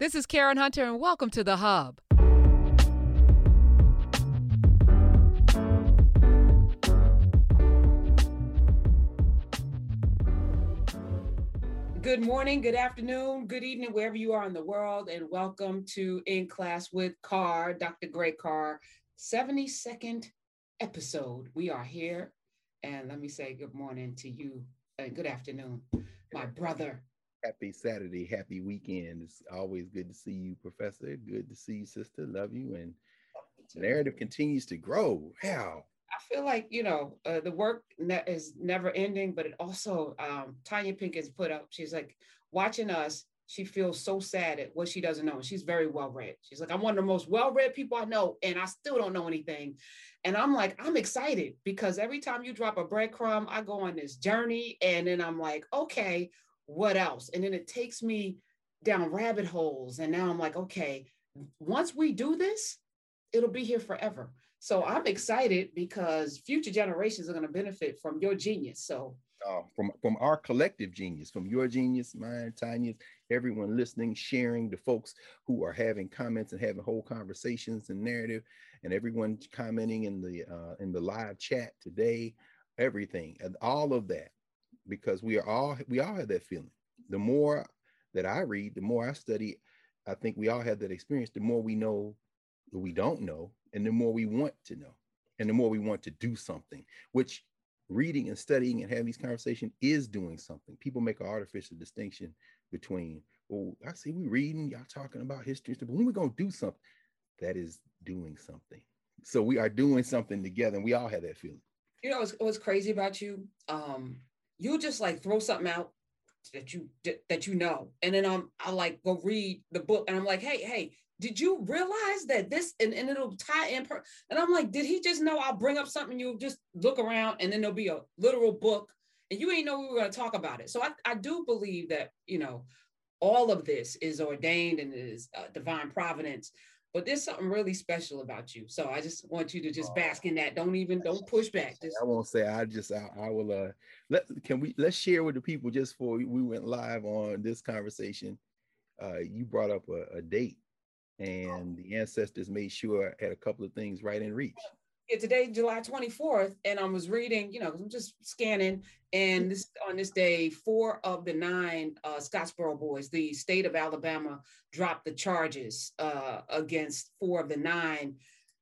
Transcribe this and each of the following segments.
This is Karen Hunter, and welcome to The Hub. Good morning, good afternoon, good evening, wherever you are in the world, and welcome to In Class with Carr, Dr. Greg Carr, 72nd episode. We are here, and let me say good morning to you and good afternoon, my brother. Happy Saturday, happy weekend. It's always good to see you, Professor. Good to see you, sister. Love you. And narrative continues to grow. Wow. I feel like you know uh, the work ne- is never ending, but it also um, Tanya Pink has put up. She's like watching us. She feels so sad at what she doesn't know. She's very well read. She's like, I'm one of the most well read people I know, and I still don't know anything. And I'm like, I'm excited because every time you drop a breadcrumb, I go on this journey, and then I'm like, okay, what else? And then it takes me down rabbit holes, and now I'm like, okay, once we do this, it'll be here forever. So I'm excited because future generations are going to benefit from your genius. So uh, from from our collective genius, from your genius, mine, Tanya's, everyone listening, sharing, the folks who are having comments and having whole conversations and narrative, and everyone commenting in the uh, in the live chat today, everything and all of that, because we are all we all have that feeling. The more that I read, the more I study, I think we all have that experience. The more we know that we don't know, and the more we want to know and the more we want to do something which reading and studying and having these conversations is doing something people make an artificial distinction between well i see we reading y'all talking about history but when we're to do something that is doing something so we are doing something together and we all have that feeling you know what's, what's crazy about you um you just like throw something out that you that you know and then um i like go read the book and i'm like hey hey did you realize that this and, and it'll tie in per-? and i'm like did he just know i'll bring up something you just look around and then there'll be a literal book and you ain't know we were going to talk about it so I, I do believe that you know all of this is ordained and is uh, divine providence but there's something really special about you so i just want you to just bask in that don't even don't push back just, i won't say i just I, I will uh let can we let's share with the people just for we went live on this conversation. Uh you brought up a, a date and the ancestors made sure I had a couple of things right in reach. Yeah, today, July 24th, and I was reading, you know, I'm just scanning, and this on this day, four of the nine uh, Scottsboro boys, the state of Alabama, dropped the charges uh, against four of the nine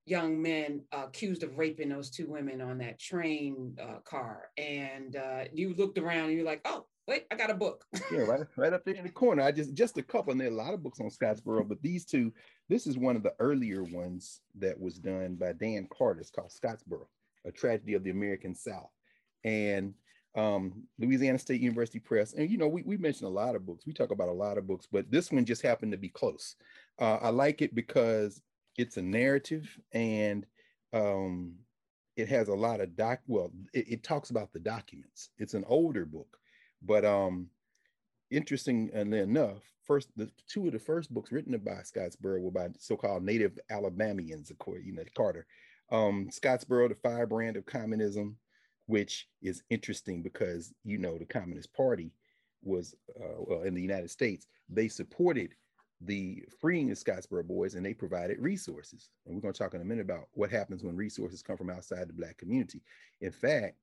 young men uh, accused of raping those two women on that train uh, car. And uh, you looked around and you're like, oh, wait, I got a book. yeah, right, right up there in the corner. I just just a couple, and there are a lot of books on Scottsboro, but these two, this is one of the earlier ones that was done by Dan Carter. It's called Scottsboro, a tragedy of the American South. And um, Louisiana State University Press. And you know, we, we mentioned a lot of books. We talk about a lot of books, but this one just happened to be close. Uh, I like it because it's a narrative and um, it has a lot of doc. Well, it, it talks about the documents. It's an older book, but um, interestingly enough, first the two of the first books written by Scottsboro were by so-called Native Alabamians, according you know Carter. Um, Scottsboro, the firebrand of communism, which is interesting because you know the Communist Party was uh, well in the United States. They supported the freeing the Scottsboro boys and they provided resources. And we're going to talk in a minute about what happens when resources come from outside the Black community. In fact,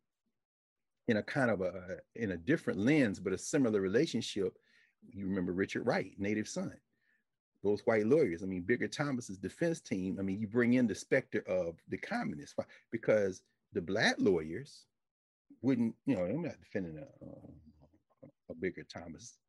in a kind of a in a different lens, but a similar relationship. You remember Richard Wright, native son. Those white lawyers. I mean, Bigger Thomas's defense team. I mean, you bring in the specter of the communists because the black lawyers wouldn't. You know, I'm not defending a, a Bigger Thomas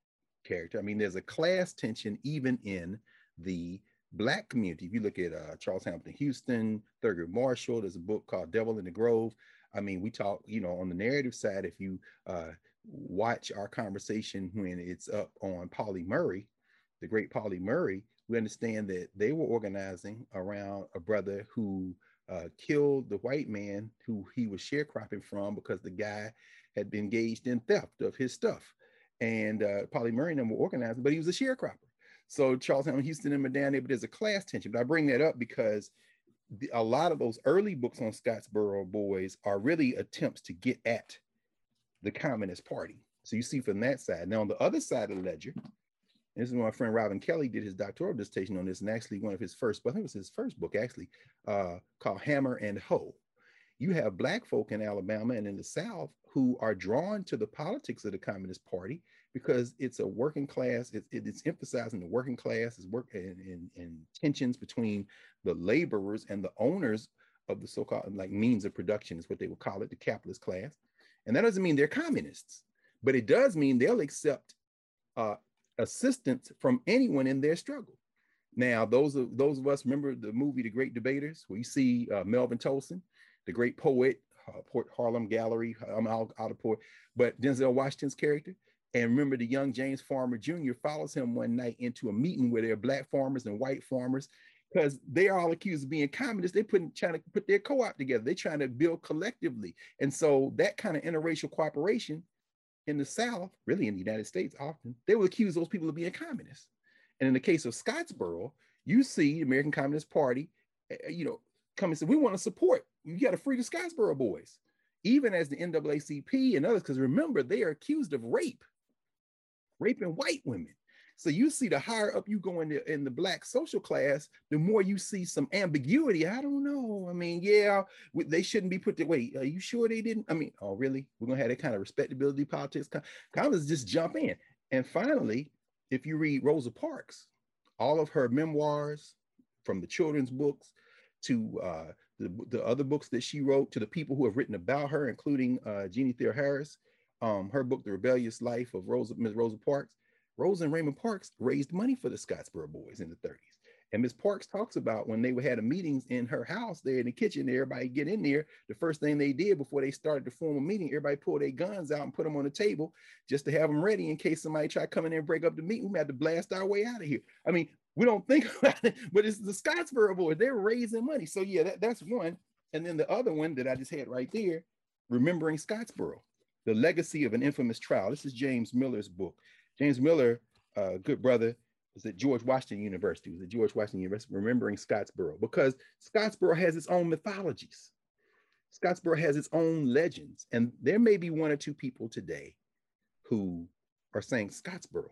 character. I mean, there's a class tension even in the black community. If you look at uh, Charles Hamilton Houston, Thurgood Marshall, there's a book called Devil in the Grove. I mean, we talk, you know, on the narrative side, if you uh, watch our conversation when it's up on Pauli Murray, the great Pauli Murray, we understand that they were organizing around a brother who uh, killed the white man who he was sharecropping from because the guy had been engaged in theft of his stuff. And uh, Pauli Murray and them were organizing, but he was a sharecropper. So Charles Hamilton Houston and Madame, but there's a class tension. But I bring that up because a lot of those early books on Scottsboro boys are really attempts to get at the Communist Party. So you see from that side. Now on the other side of the ledger, this is my friend Robin Kelley did his doctoral dissertation on this, and actually one of his first, I think it was his first book actually, uh, called Hammer and Hoe. You have black folk in Alabama and in the South who are drawn to the politics of the Communist Party because it's a working class. It's, it's emphasizing the working class, is work and, and, and tensions between the laborers and the owners of the so-called like means of production is what they would call it, the capitalist class. And that doesn't mean they're communists, but it does mean they'll accept uh, assistance from anyone in their struggle. Now, those of those of us remember the movie The Great Debaters, where you see uh, Melvin Tolson, the great poet, uh, Port Harlem Gallery. I'm out, out of port, but Denzel Washington's character. And remember, the young James Farmer Jr. follows him one night into a meeting where there are black farmers and white farmers, because they are all accused of being communists. They're putting trying to put their co-op together. They're trying to build collectively, and so that kind of interracial cooperation in the South, really in the United States, often they will accuse those people of being communists. And in the case of Scottsboro, you see the American Communist Party, eh, eh, you know, come and say, we want to support. You got to free the Scottsboro boys, even as the NAACP and others, because remember, they are accused of rape, raping white women. So you see the higher up you go in the in the black social class, the more you see some ambiguity. I don't know. I mean, yeah, they shouldn't be put wait. Are you sure they didn't? I mean, oh really? We're gonna have that kind of respectability politics. Collins just jump in. And finally, if you read Rosa Parks, all of her memoirs, from the children's books to uh, the, the other books that she wrote, to the people who have written about her, including uh, Jeanne Theoharis, um, her book, The Rebellious Life of Rosa, Ms. Rosa Parks, Rosa and Raymond Parks raised money for the Scottsboro boys in the 30s. And Miss Parks talks about when they had a meetings in her house there in the kitchen, everybody get in there. The first thing they did before they started the formal meeting, everybody pulled their guns out and put them on the table just to have them ready in case somebody try coming in and break up the meeting. We had to blast our way out of here. I mean, we don't think about it, but it's the Scottsboro boys. They're raising money. So yeah, that, that's one. And then the other one that I just had right there, remembering Scottsboro, the legacy of an infamous trial. This is James Miller's book. James Miller, uh, good brother, was at George Washington University. Was at George Washington University, remembering Scottsboro, because Scottsboro has its own mythologies. Scottsboro has its own legends. And there may be one or two people today who are saying, Scottsboro,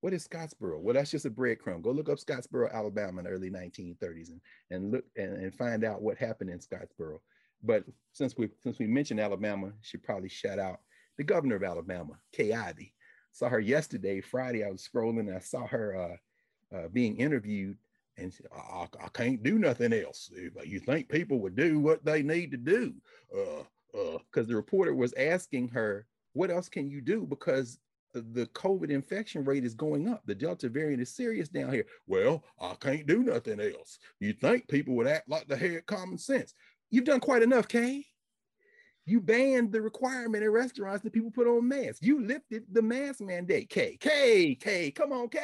what is Scottsboro? Well, that's just a breadcrumb. Go look up Scottsboro, Alabama in the early 1930s and, and look and, and find out what happened in Scottsboro. But since we since we mentioned Alabama, should probably shout out the governor of Alabama, Kay Ivey, saw her yesterday, Friday. I was scrolling and I saw her uh, uh, being interviewed, and she, I, I, can't do nothing else. You think people would do what they need to do? Because uh, uh the reporter was asking her, "What else can you do?" Because the COVID infection rate is going up. The Delta variant is serious down here. Well, I can't do nothing else. You think people would act like they had common sense? You've done quite enough, Kay. You banned the requirement in restaurants that people put on masks. You lifted the mask mandate. K, K, K, come on, K.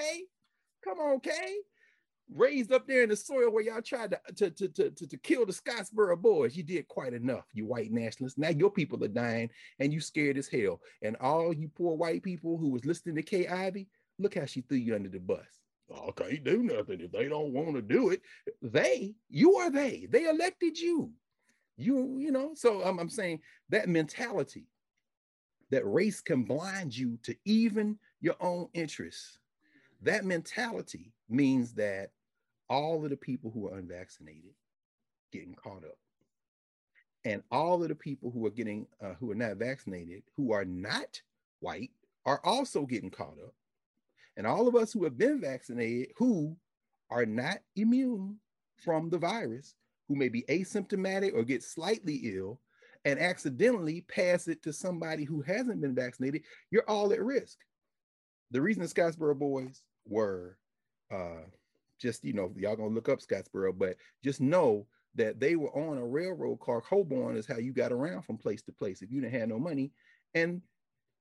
Come on, K. Raised up there in the soil where y'all tried to, to, to, to, to, kill the Scottsboro boys. You did quite enough, you white nationalists. Now your people are dying and you scared as hell. And all you poor white people who was listening to Kay Ivey, look how she threw you under the bus. Oh, I can't do nothing if they don't want to do it. They, you are they. They elected you. You, you know, so I'm, I'm saying that mentality that race can blind you to even your own interests. That mentality means that all of the people who are unvaccinated getting caught up. And all of the people who are getting uh, who are not vaccinated, who are not white, are also getting caught up. And all of us who have been vaccinated, who are not immune from the virus, who may be asymptomatic or get slightly ill and accidentally pass it to somebody who hasn't been vaccinated, you're all at risk. The reason the Scottsboro boys were uh, just, you know, y'all gonna look up Scottsboro, but just know that they were on a railroad car. Holborn is how you got around from place to place if you didn't have no money. And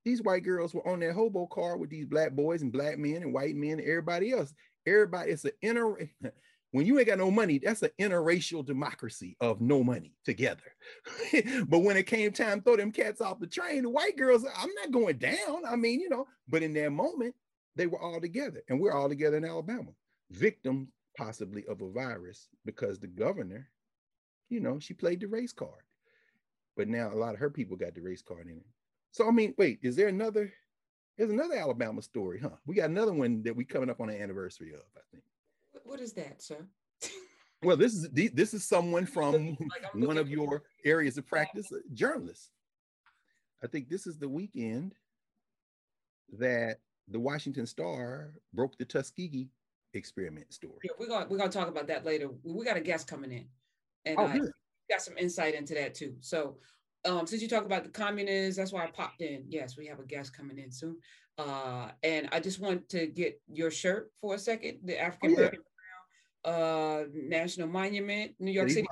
these white girls were on that hobo car with these black boys and black men and white men and everybody else. Everybody, it's an inner when you ain't got no money, that's an interracial democracy of no money together. but when it came time throw them cats off the train, the white girls, I'm not going down. I mean, you know, but in that moment, they were all together, and we're all together in Alabama, victims possibly of a virus because the governor, you know, she played the race card. But now a lot of her people got the race card in it. So I mean, wait, is there another There's another Alabama story, huh? We got another one that we coming up on the anniversary of, I think. What is that, sir? well, this is this is someone from like one of your areas of practice, journalists. I think this is the weekend that the Washington Star broke the Tuskegee experiment story. Yeah, we're gonna we're gonna talk about that later. We got a guest coming in, and oh, uh, got some insight into that too. So, um, since you talk about the communists, that's why I popped in. Yes, we have a guest coming in soon. Uh, and I just want to get your shirt for a second, the African American oh. Uh, National Monument, New York City.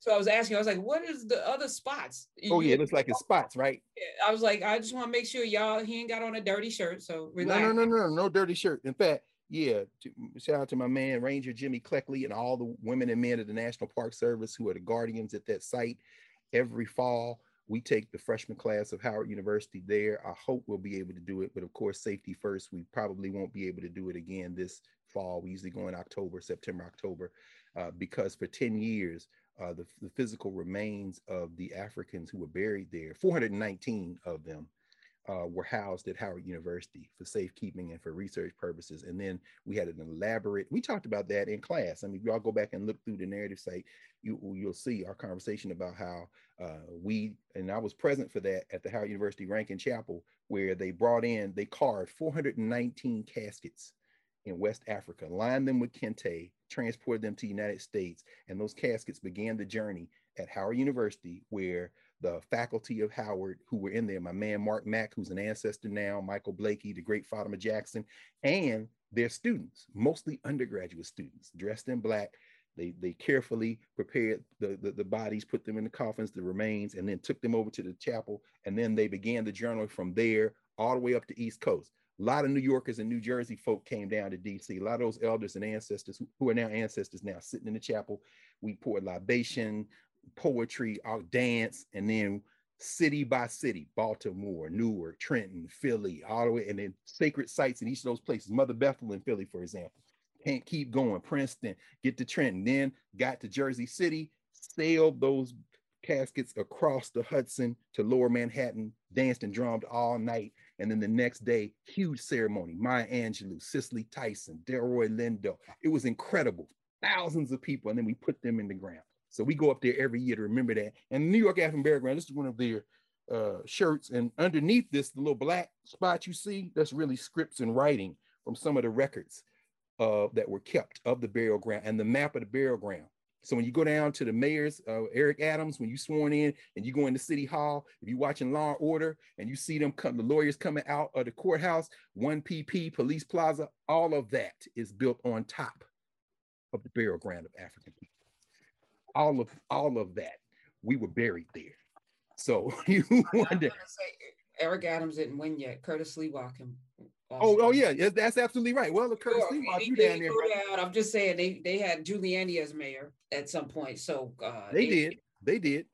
So I was asking, I was like, what is the other spots? Oh, yeah, it looks like it's spots, right? I was like, I just want to make sure y'all, he ain't got on a dirty shirt. So relax. No, no, no, no, no dirty shirt. In fact, yeah, to, shout out to my man, Ranger Jimmy Cleckley, and all the women and men of the National Park Service who are the guardians at that site. Every fall, we take the freshman class of Howard University there. I hope we'll be able to do it, but of course, safety first. We probably won't be able to do it again this fall. We usually go in October, September, October, uh, because for 10 years, uh, the, the physical remains of the Africans who were buried there, 419 of them, uh, were housed at Howard University for safekeeping and for research purposes. And then we had an elaborate, we talked about that in class. I mean, if y'all go back and look through the narrative site, you, you'll see our conversation about how uh, we, and I was present for that at the Howard University Rankin Chapel, where they brought in, they carved 419 caskets in West Africa, lined them with kente, transported them to the United States, and those caskets began the journey at Howard University, where the faculty of Howard who were in there, my man Mark Mack, who's an ancestor now, Michael Blakey, the great Fatima Jackson, and their students, mostly undergraduate students, dressed in black. They, they carefully prepared the, the, the bodies, put them in the coffins, the remains, and then took them over to the chapel. And then they began the journey from there all the way up to East Coast. A lot of New Yorkers and New Jersey folk came down to DC. A lot of those elders and ancestors who, who are now ancestors now sitting in the chapel. We poured libation, poetry, our dance, and then city by city, Baltimore, Newark, Trenton, Philly, all the way, and then sacred sites in each of those places. Mother Bethel in Philly, for example. Can't keep going. Princeton, get to Trenton, then got to Jersey City, sailed those caskets across the Hudson to lower Manhattan, danced and drummed all night. And then the next day, huge ceremony. Maya Angelou, Cicely Tyson, Delroy Lindo. It was incredible. Thousands of people. And then we put them in the ground. So we go up there every year to remember that. And New York African Burial Ground, this is one of their uh, shirts. And underneath this, the little black spot you see, that's really scripts and writing from some of the records uh, that were kept of the burial ground and the map of the burial ground. So when you go down to the mayor's, uh, Eric Adams, when you sworn in and you go into City Hall, if you're watching Law and Order and you see them come, the lawyers coming out of the courthouse, 1PP, Police Plaza, all of that is built on top of the burial ground of African people all of all of that. We were buried there. So you wonder. Eric Adams didn't win yet. Curtis Lee can. Oh, oh yeah, that's absolutely right. Well, Curtis sure, Sliwa, you down there. Right? I'm just saying they they had Giuliani as mayor at some point. So uh, they, they did. They did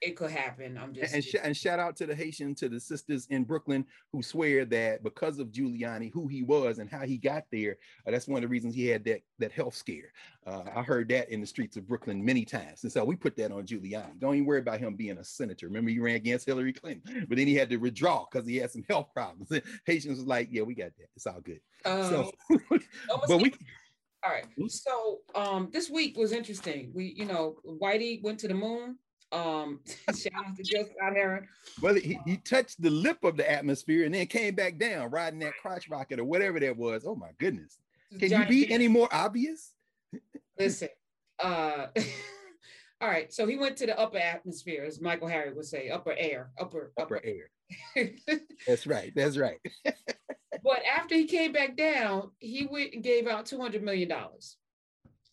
it, could happen. I'm just and, sh- and shout out to the Haitian, to the sisters in Brooklyn who swear that because of Giuliani, who he was and how he got there, uh, that's one of the reasons he had that that health scare. Uh, I heard that in the streets of Brooklyn many times, and so we put that on Giuliani. Don't even worry about him being a senator. Remember, he ran against Hillary Clinton, but then he had to withdraw because he had some health problems. And Haitians was like, "Yeah, we got that. It's all good." Um, so, but we. All right. So um, this week was interesting. We, you know, Whitey went to the moon. Um, shout out to Scott Heron. Well, he, he touched the lip of the atmosphere and then came back down, riding that crotch rocket or whatever that was. Oh my goodness. Can Johnny you be any more obvious? Listen, uh all right. So he went to the upper atmosphere, as Michael Harry would say, upper air, upper upper, upper air. that's right. That's right. but after he came back down, he went and gave out two hundred million dollars.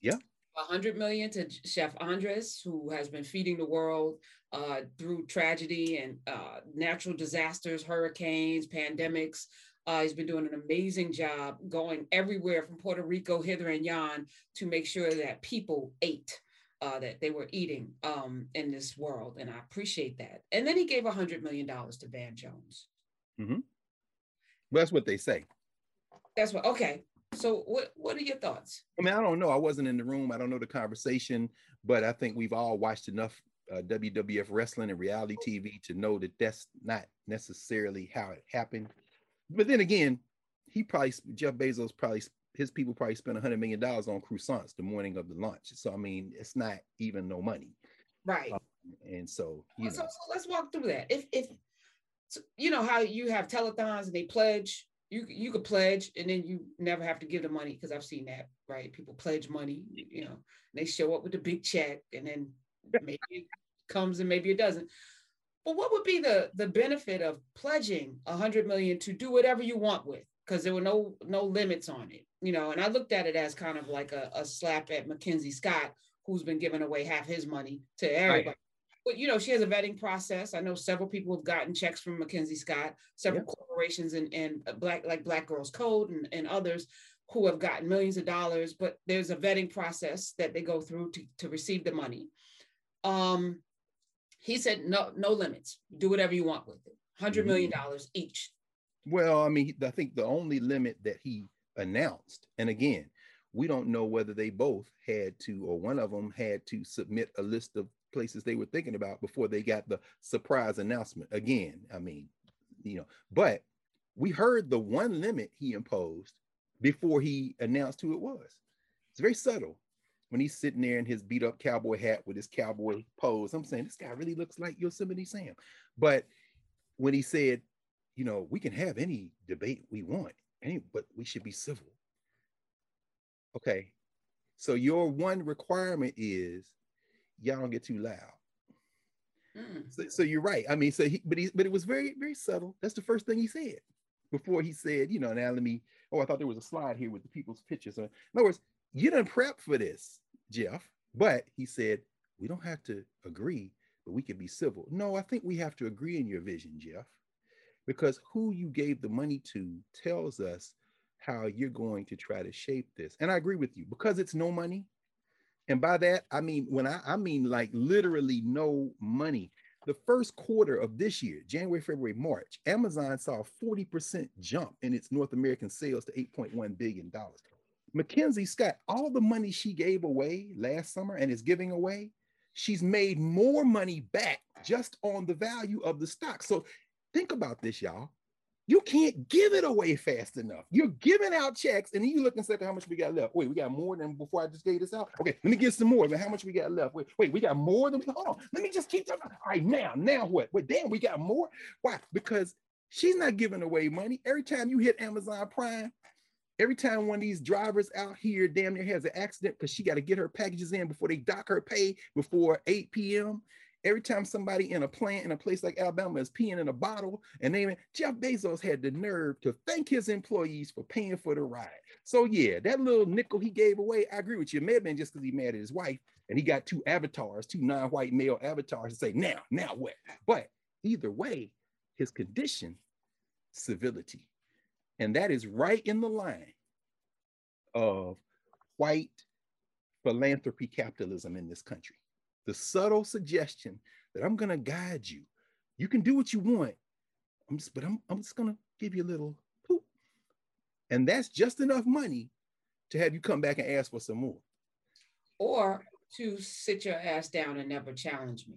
Yeah. 100 million to Chef Andres, who has been feeding the world uh, through tragedy and uh, natural disasters, hurricanes, pandemics. Uh, he's been doing an amazing job going everywhere from Puerto Rico hither and yon to make sure that people ate, uh, that they were eating um, in this world. And I appreciate that. And then he gave $100 million to Van Jones. Mm-hmm. Well, that's what they say. That's what, okay. So what what are your thoughts? I mean, I don't know. I wasn't in the room. I don't know the conversation, but I think we've all watched enough uh, WWF wrestling and reality TV to know that that's not necessarily how it happened. but then again, he probably Jeff Bezos probably his people probably spent a hundred million dollars on croissants the morning of the launch. So I mean, it's not even no money, right? Um, and so you so, so, let's walk through that. If if you know how you have telethons and they pledge, you you could pledge and then you never have to give the money because I've seen that, right? People pledge money, you know, they show up with a big check and then maybe it comes and maybe it doesn't. But what would be the the benefit of pledging a hundred million to do whatever you want with? Because there were no no limits on it you know, and I looked at it as kind of like a, a slap at Mackenzie Scott, who's been giving away half his money to everybody. Right. But you know, she has a vetting process. I know several people have gotten checks from Mackenzie Scott, several yep. corporations and, and black like Black Girls Code and, and others who have gotten millions of dollars, but there's a vetting process that they go through to, to receive the money. Um, he said no, no limits. Do whatever you want with it. Hundred mm-hmm. dollars each. Well, I mean, I think the only limit that he announced. And again, we don't know whether they both had to, or one of them had to submit a list of places they were thinking about before they got the surprise announcement. Again, I mean, you know, but we heard the one limit he imposed before he announced who it was. It's very subtle. When he's sitting there in his beat up cowboy hat with his cowboy pose, I'm saying this guy really looks like Yosemite Sam. But when he said, you know, we can have any debate we want, any, but we should be civil. Okay. So your one requirement is y'all don't get too loud. Mm. So, so, you're right. I mean, so he, but he, but it was very, very subtle. That's the first thing he said before he said, you know, now let me. Oh, I thought there was a slide here with the people's pictures. In other words, you didn't prep for this, Jeff. But he said we don't have to agree, but we can be civil. No, I think we have to agree in your vision, Jeff because who you gave the money to tells us how you're going to try to shape this. And I agree with you because it's no money. And by that, I mean, when I, I mean like literally no money. The first quarter of this year, January, February, March, Amazon saw a 40% jump in its North American sales to $8.1 billion. Mackenzie Scott, all the money she gave away last summer and is giving away, she's made more money back just on the value of the stock. So Think about this, y'all. You can't give it away fast enough. You're giving out checks, and then you look and say, "How much we got left?" Wait, we got more than before I just gave this out. Okay, let me get some more. But how much we got left? Wait, wait, we got more than. we. Hold on, let me just keep talking. All right, now, now what? Wait, damn, we got more. Why? Because she's not giving away money. Every time you hit Amazon Prime, every time one of these drivers out here damn near has an accident because she got to get her packages in before they dock her pay before 8 p.m. Every time somebody in a plant in a place like Alabama is peeing in a bottle and naming Jeff Bezos had the nerve to thank his employees for paying for the ride. So yeah, that little nickel he gave away, I agree with you. It may have been just because he mad at his wife and he got two avatars, two non-white male avatars to say, now, now what? But either way, his condition, civility. And that is right in the line of white philanthropy capitalism in this country the subtle suggestion that I'm going to guide you. You can do what you want. I'm just, but I'm, I'm just going to give you a little poop. And that's just enough money to have you come back and ask for some more. Or to sit your ass down and never challenge me.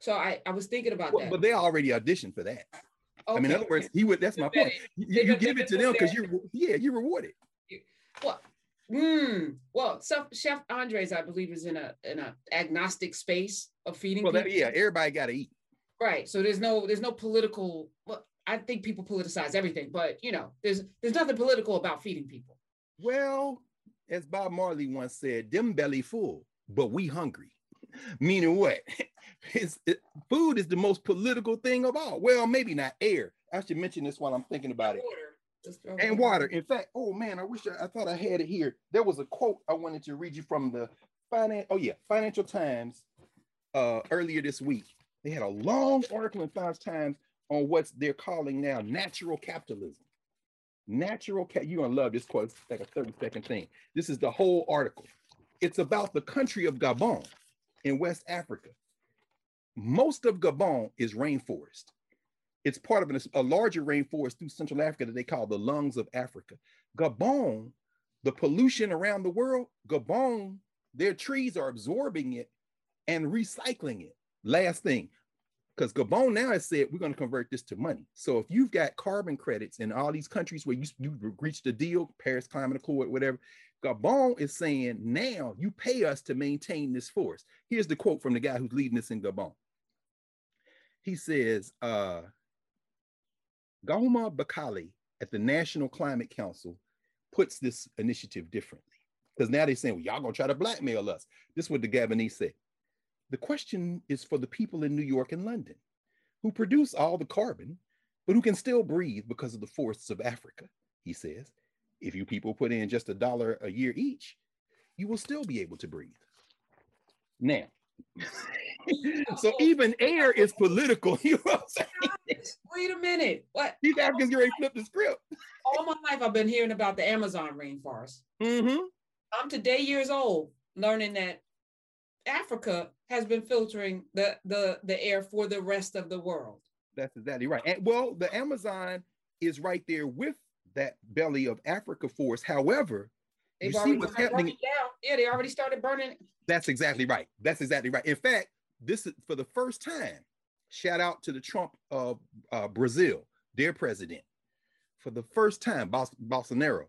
So I, I was thinking about well, that. But they already auditioned for that. Okay. I mean, in other words, he would. That's my point. You, you give it to them because you, yeah, you reward it. Well, Mm. Well, Chef Andres, I believe, is in a in a agnostic space of feeding. Well, that, yeah, everybody got to eat. Right. So there's no there's no political. Well, I think people politicize everything, but you know, there's there's nothing political about feeding people. Well, as Bob Marley once said, "Them belly full, but we hungry." Meaning what? It's, it, food is the most political thing of all. Well, maybe not air. I should mention this while I'm thinking about it. And water. In fact, oh man, I wish I, I, thought I had it here. There was a quote I wanted to read you from the finance. Oh yeah, Financial Times uh, earlier this week. They had a long article in Financial Times on what they're calling now natural capitalism. Natural cap. You're gonna love this quote. It's like a 30 second thing. This is the whole article. It's about the country of Gabon in West Africa. Most of Gabon is rainforest. It's part of an, a larger rainforest through Central Africa that they call the lungs of Africa. Gabon, the pollution around the world, Gabon, their trees are absorbing it and recycling it. Last thing, because Gabon now has said we're going to convert this to money. So if you've got carbon credits in all these countries where you, you reached a deal, Paris Climate Accord, whatever, Gabon is saying now you pay us to maintain this forest. Here's the quote from the guy who's leading this in Gabon. He says, uh, Gahouma-Bekale at the National Climate Council puts this initiative differently. Because now they're saying, well, y'all gonna try to blackmail us. This is what the Gabonese said. The question is for the people in New York and London who produce all the carbon, but who can still breathe because of the forests of Africa, he says. If you people put in just a dollar a year each, you will still be able to breathe. Now, so even air is political. You know what I'm saying? Wait a minute. What? These Africans get ready to flip the script. All my life, I've been hearing about the Amazon rainforest. Mm-hmm. I'm today years old, learning that Africa has been filtering the, the, the air for the rest of the world. That's exactly right. And well, the Amazon is right there with that belly of Africa forest. However, They've you see what's happening. Yeah, they already started burning. That's exactly right. That's exactly right. In fact, this is for the first time. Shout out to the Trump of uh, Brazil, their president. For the first time, Bolsonaro,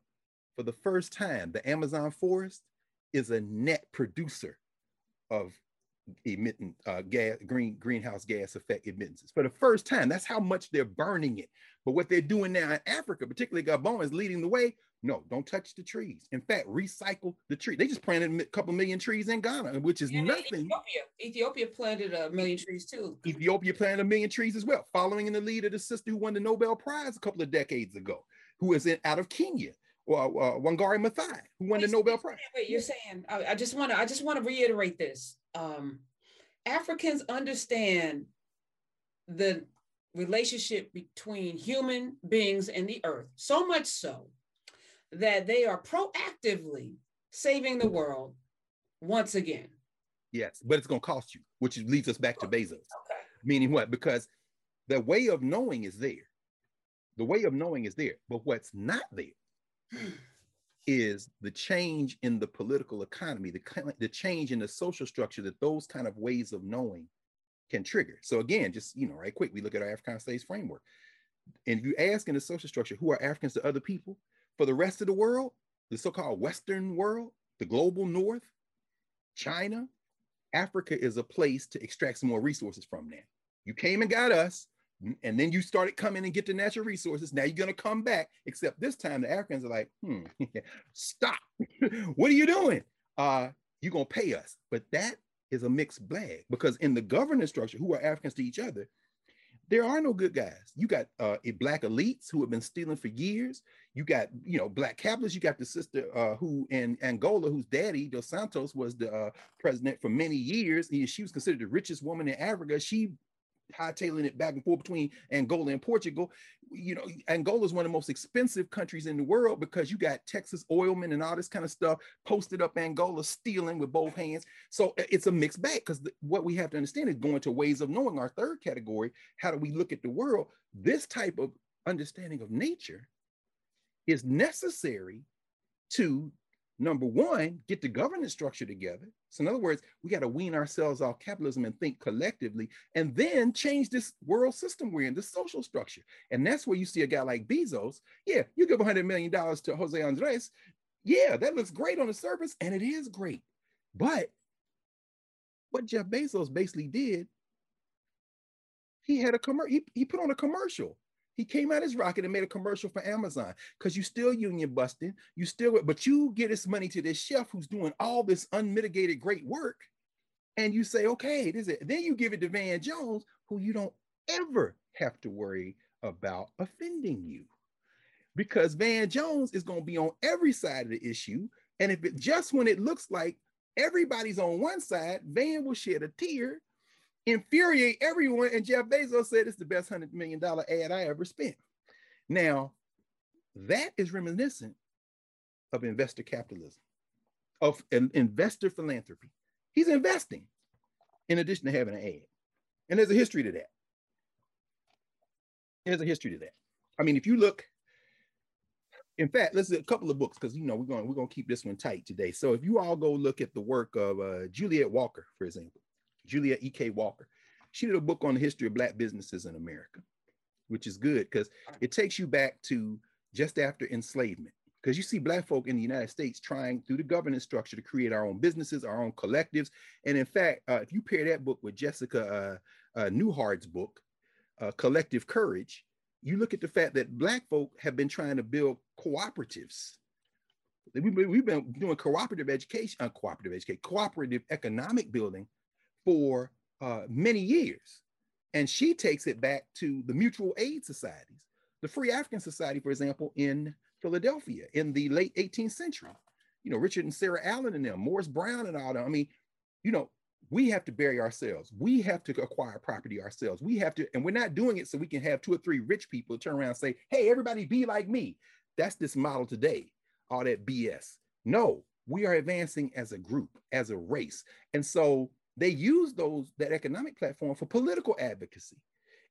for the first time, the Amazon forest is a net producer of emitting uh, gas, green greenhouse gas effect emissions for the first time. That's how much they're burning it. But what they're doing now in Africa, particularly Gabon, is leading the way. No, don't touch the trees. In fact, recycle the tree. They just planted a couple million trees in Ghana, which is nothing. Ethiopia. Ethiopia planted a million trees too. Ethiopia planted a million trees as well, following in the lead of the sister who won the Nobel Prize a couple of decades ago, who is in out of Kenya. Uh, uh, Wangari Maathai, who won wait, the Nobel Prize. Wait, you're saying I, I just want to I just want to reiterate this. Um, Africans understand the relationship between human beings and the earth so much so that they are proactively saving the world once again. Yes, but it's going to cost you, which leads us back to Bezos. Okay. Meaning what? Because the way of knowing is there. The way of knowing is there, but what's not there hmm. is the change in the political economy, the, the change in the social structure that those kind of ways of knowing can trigger. So again, just you know, right quick, we look at our African states framework. And if you ask in the social structure, who are Africans to other people? For the rest of the world, the so-called Western world, the global North, China, Africa is a place to extract some more resources from now. You came and got us, and then you started coming and get the natural resources. Now you're going to come back, except this time the Africans are like, hmm, stop. what are you doing? Uh, you're going to pay us. But that is a mixed bag because in the governance structure, who are Africans to each other, there are no good guys. You got uh, black elites who have been stealing for years. You got, you know, black capitalists. You got the sister uh, who in Angola, whose daddy Dos Santos was the uh, president for many years. He, she was considered the richest woman in Africa. She hightailing it back and forth between Angola and Portugal. You know, Angola is one of the most expensive countries in the world because you got Texas oilmen and all this kind of stuff posted up Angola, stealing with both hands. So it's a mixed bag because what we have to understand is going to ways of knowing our third category. How do we look at the world? This type of understanding of nature is necessary to number one, get the governance structure together. So, in other words, we got to wean ourselves off capitalism and think collectively, and then change this world system we're in, the social structure. And that's where you see a guy like Bezos. Yeah, you give $100 million to Jose Andres. Yeah, that looks great on the surface, and it is great. But what Jeff Bezos basically did, he had a commercial, he, he put on a commercial he came out his rocket and made a commercial for Amazon because you still union busting, you still, but you get this money to this chef who's doing all this unmitigated great work, and you say, okay, this is it. Then you give it to Van Jones, who you don't ever have to worry about offending you, because Van Jones is going to be on every side of the issue, and if it just when it looks like everybody's on one side, Van will shed a tear infuriate everyone. And Jeff Bezos said it's the best $100 million ad I ever spent. Now, that is reminiscent of investor capitalism, of an investor philanthropy. He's investing in addition to having an ad. And there's a history to that. There's a history to that. I mean, if you look, in fact, let's a couple of books because you know we're going we're going to keep this one tight today. So if you all go look at the work of uh, Juliet Walker, for example, Juliet E.K. Walker. She did a book on the history of black businesses in America, which is good because it takes you back to just after enslavement. Because you see black folk in the United States trying through the governance structure to create our own businesses, our own collectives. And in fact, uh, if you pair that book with Jessica uh, uh, Nembhard's book, uh, Collective Courage, you look at the fact that black folk have been trying to build cooperatives We've been, doing cooperative education, uh, cooperative education, cooperative economic building for uh, many years. And she takes it back to the mutual aid societies, the Free African Society, for example, in Philadelphia in the late 18th century. You know, Richard and Sarah Allen and them, Morris Brown and all that. I mean, you know, we have to bury ourselves. We have to acquire property ourselves. We have to, and we're not doing it so we can have two or three rich people turn around and say, hey, everybody be like me. That's this model today all that BS. No, we are advancing as a group, as a race. And so they use those that economic platform for political advocacy.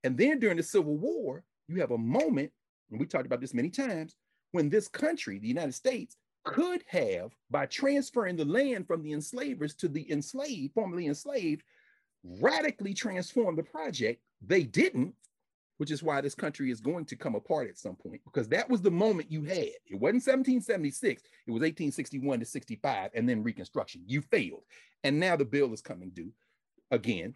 And then during the Civil War, you have a moment, and we talked about this many times, when this country, the United States, could have, by transferring the land from the enslavers to the enslaved, formerly enslaved, radically transformed the project. They didn't which is why this country is going to come apart at some point because that was the moment you had. It wasn't 1776, it was 1861 to 65 and then Reconstruction. You failed. And now the bill is coming due again.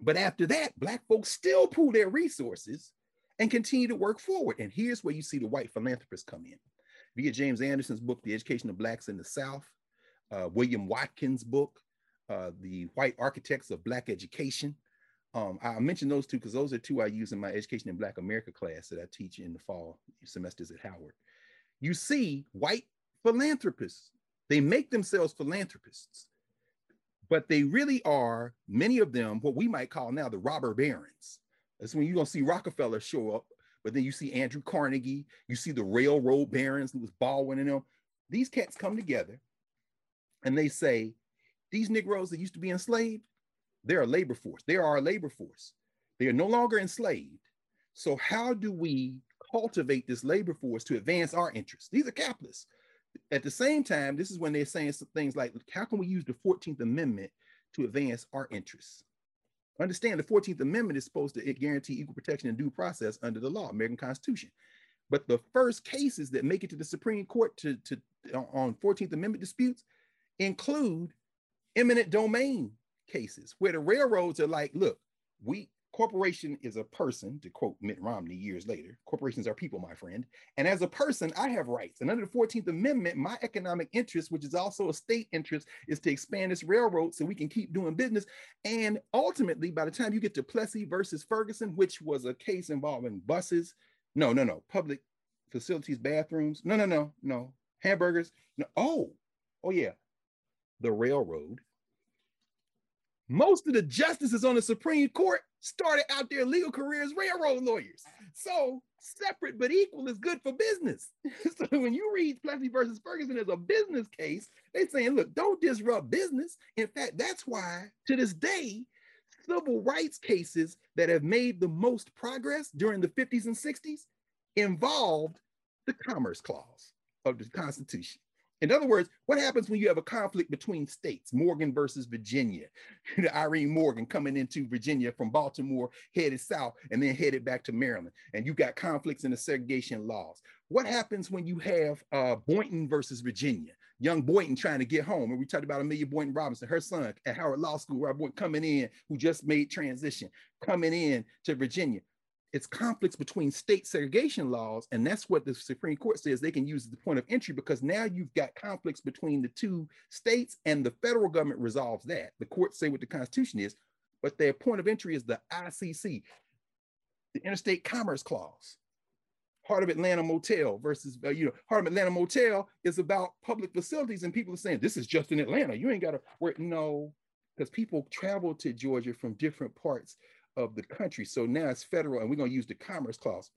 But after that, Black folks still pool their resources and continue to work forward. And here's where you see the white philanthropists come in. Get James Anderson's book, The Education of Blacks in the South, uh, William Watkins' book, uh, The White Architects of Black Education, um, I mentioned those two because those are two I use in my Education in Black America class that I teach in the fall semesters at Howard. You see white philanthropists, they make themselves philanthropists, but they really are, many of them, what we might call now the robber barons. That's when you're gonna see Rockefeller show up, but then you see Andrew Carnegie, you see the railroad barons, was Baldwin and them. These cats come together and they say, these Negroes that used to be enslaved, they're a labor force. They are our labor force. They are no longer enslaved. So how do we cultivate this labor force to advance our interests? These are capitalists. At the same time, this is when they're saying things like, how can we use the 14th Amendment to advance our interests? Understand the 14th Amendment is supposed to guarantee equal protection and due process under the law, American Constitution. But the first cases that make it to the Supreme Court to, to on 14th Amendment disputes include eminent domain cases where the railroads are like, look, we corporation is a person, to quote Mitt Romney years later, corporations are people, my friend. And as a person, I have rights. And under the 14th Amendment, my economic interest, which is also a state interest, is to expand this railroad so we can keep doing business. And ultimately, by the time you get to Plessy versus Ferguson, which was a case involving buses, no, no, no, public facilities, bathrooms, no, no, no, no, hamburgers, no, oh, oh yeah, the railroad most of the justices on the Supreme Court started out their legal careers railroad lawyers. So separate but equal is good for business. so when you read Plessy versus Ferguson as a business case, they're saying, look, don't disrupt business. In fact, that's why to this day, civil rights cases that have made the most progress during the 50s and 60s involved the Commerce Clause of the Constitution. In other words, what happens when you have a conflict between states, Morgan versus Virginia, Irene Morgan coming into Virginia from Baltimore, headed south, and then headed back to Maryland, and you've got conflicts in the segregation laws. What happens when you have uh, Boynton versus Virginia? Young Boynton trying to get home, and we talked about Amelia Boynton Robinson, her son at Howard Law School, Rob Boynton coming in, who just made transition, coming in to Virginia it's conflicts between state segregation laws and that's what the supreme court says they can use as the point of entry because now you've got conflicts between the two states and the federal government resolves that. The courts say what the constitution is but their point of entry is the icc the interstate commerce clause. Heart of atlanta motel versus uh, you know heart of atlanta motel is about public facilities and people are saying this is just in atlanta. You ain't got to work no because people travel to georgia from different parts of the country. So now it's federal, and we're going to use the Commerce Clause.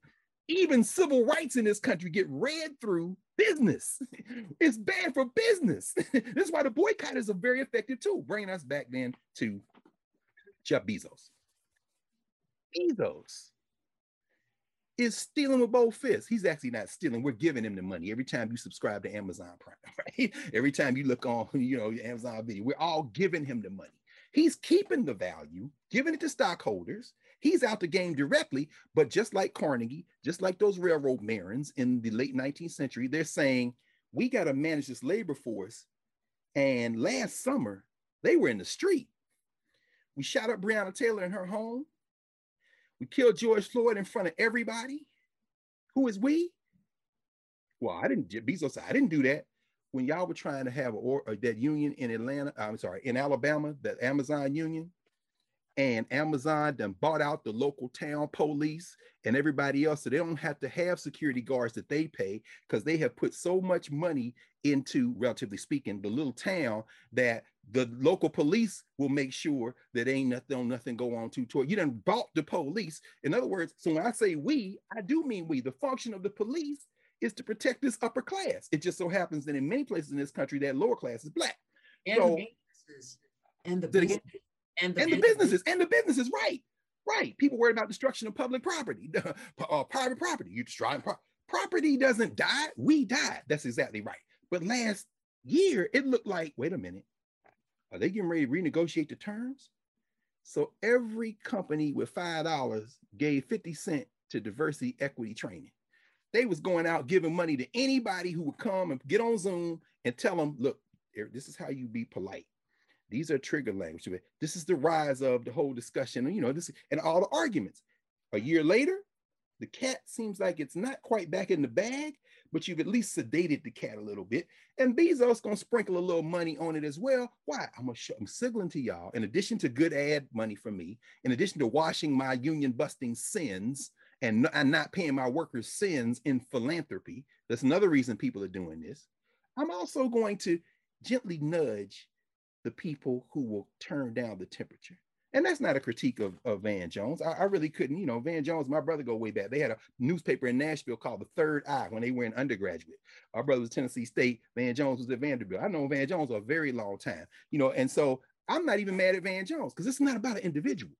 Even civil rights in this country get read through business. it's bad for business. this is why the boycotters are very effective too, bringing us back then to Jeff Bezos. Bezos is stealing with both fists. He's actually not stealing. We're giving him the money every time you subscribe to Amazon Prime, right? Every time you look on, you know, Amazon video, we're all giving him the money. He's keeping the value, giving it to stockholders. He's out the game directly, but just like Carnegie, just like those railroad barons in the late 19th century, they're saying, we got to manage this labor force. And last summer, they were in the street. We shot up Breonna Taylor in her home. We killed George Floyd in front of everybody. Who is we? Well, I didn't, Bezos I didn't do that. When y'all were trying to have a, or, uh, that union in Atlanta, I'm sorry, in Alabama, that Amazon union, and Amazon then bought out the local town police and everybody else. So they don't have to have security guards that they pay because they have put so much money into, relatively speaking, the little town that the local police will make sure that ain't nothing, nothing go on to tour. You done bought the police. In other words, so when I say we, I do mean we. The function of the police is to protect this upper class. It just so happens that in many places in this country, that lower class is black. And so, the businesses. And the, business, and the, and the businesses. And the businesses, right. Right. People worry about destruction of public property, uh, private property. You destroy pro- property doesn't die. We die. That's exactly right. But last year, it looked like, wait a minute, are they getting ready to renegotiate the terms? So every company with $5 gave 50 cent to diversity equity training. They was going out giving money to anybody who would come and get on Zoom and tell them, look, this is how you be polite. These are trigger language. This is the rise of the whole discussion, you know, this and all the arguments. A year later, the cat seems like it's not quite back in the bag, but you've at least sedated the cat a little bit. And Bezos gonna sprinkle a little money on it as well. Why? I'm gonna show, I'm signaling to y'all, in addition to good ad money from me, in addition to washing my union busting sins and, and not paying my workers sins in philanthropy. That's another reason people are doing this. I'm also going to gently nudge the people who will turn down the temperature. And that's not a critique of, of Van Jones. I, I, really couldn't, you know, Van Jones, my brother go way back. They had a newspaper in Nashville called The Third Eye when they were in undergraduate. Our brother was Tennessee State, Van Jones was at Vanderbilt. I know Van Jones a very long time, you know, and so I'm not even mad at Van Jones because it's not about an individual.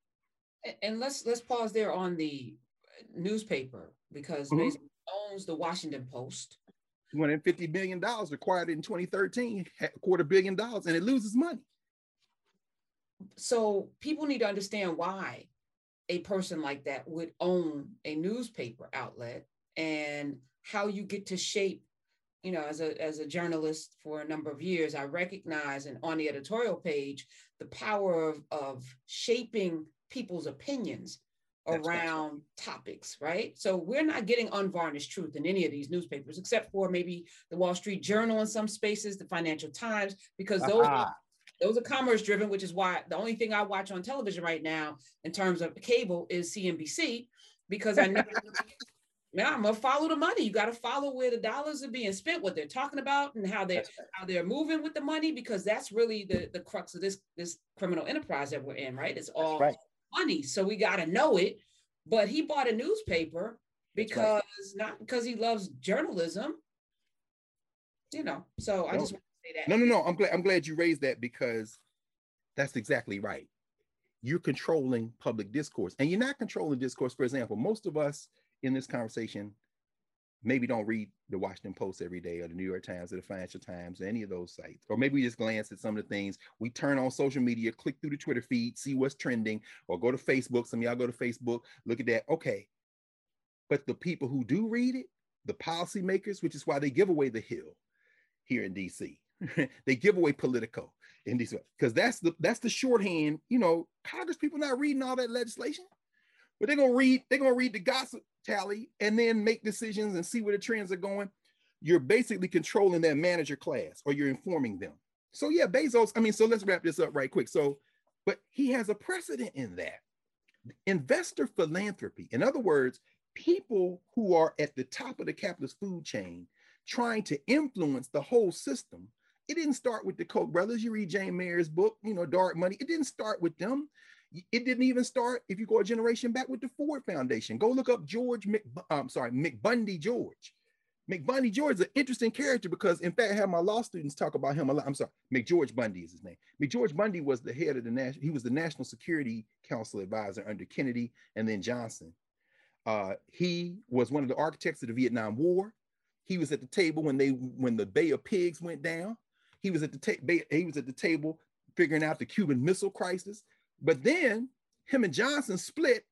And let's let's pause there on the newspaper because mm-hmm. owns the Washington Post. $250 million acquired in 2013, a quarter billion dollars, and it loses money. So people need to understand why a person like that would own a newspaper outlet and how you get to shape you know as a as a journalist for a number of years i recognize and on the editorial page the power of of shaping people's opinions around topics right so we're not getting unvarnished truth in any of these newspapers except for maybe the wall street journal in some spaces the financial times because those are those are commerce driven, which is why the only thing I watch on television right now in terms of cable is CNBC because I know man, I'm gonna follow the money. You got to follow where the dollars are being spent, what they're talking about, and how they're how they're moving with the money, because that's really the the crux of this this criminal enterprise that we're in, right? It's all right. Money, so we got to know it. But he bought a newspaper because right. not because he loves journalism, you know. So I just oh. want to say that. No, no, no. I'm glad I'm glad you raised that because that's exactly right. You're controlling public discourse, and you're not controlling discourse. For example, most of us in this conversation maybe don't read the Washington Post every day or the New York Times or the Financial Times or any of those sites. Or maybe we just glance at some of the things. We turn on social media, click through the Twitter feed, see what's trending, or go to Facebook. Some of y'all go to Facebook, look at that. Okay. But the people who do read it, the policymakers, which is why they give away the hill here in DC. they give away Politico in these because that's the that's the shorthand. You know, Congress people not reading all that legislation, but they're gonna read they're gonna read the gossip tally and then make decisions and see where the trends are going. You're basically controlling that manager class or you're informing them. So yeah, Bezos. I mean, so let's wrap this up right quick. So, but he has a precedent in that investor philanthropy. In other words, people who are at the top of the capitalist food chain trying to influence the whole system it didn't start with the Koch brothers. You read Jane Mayer's book, you know, Dark Money. It didn't start with them. It didn't even start, if you go a generation back, with the Ford Foundation. Go look up George Mc, I'm sorry, McBundy George. McBundy George is an interesting character because, in fact, I have my law students talk about him a lot. I'm sorry, McGeorge Bundy is his name. McGeorge Bundy was the head of the national, he was the National Security Council advisor under Kennedy and then Johnson. Uh, he was one of the architects of the Vietnam War. He was at the table when they when the Bay of Pigs went down. He was at the ta- he was at the table figuring out the Cuban Missile Crisis. But then him and Johnson split.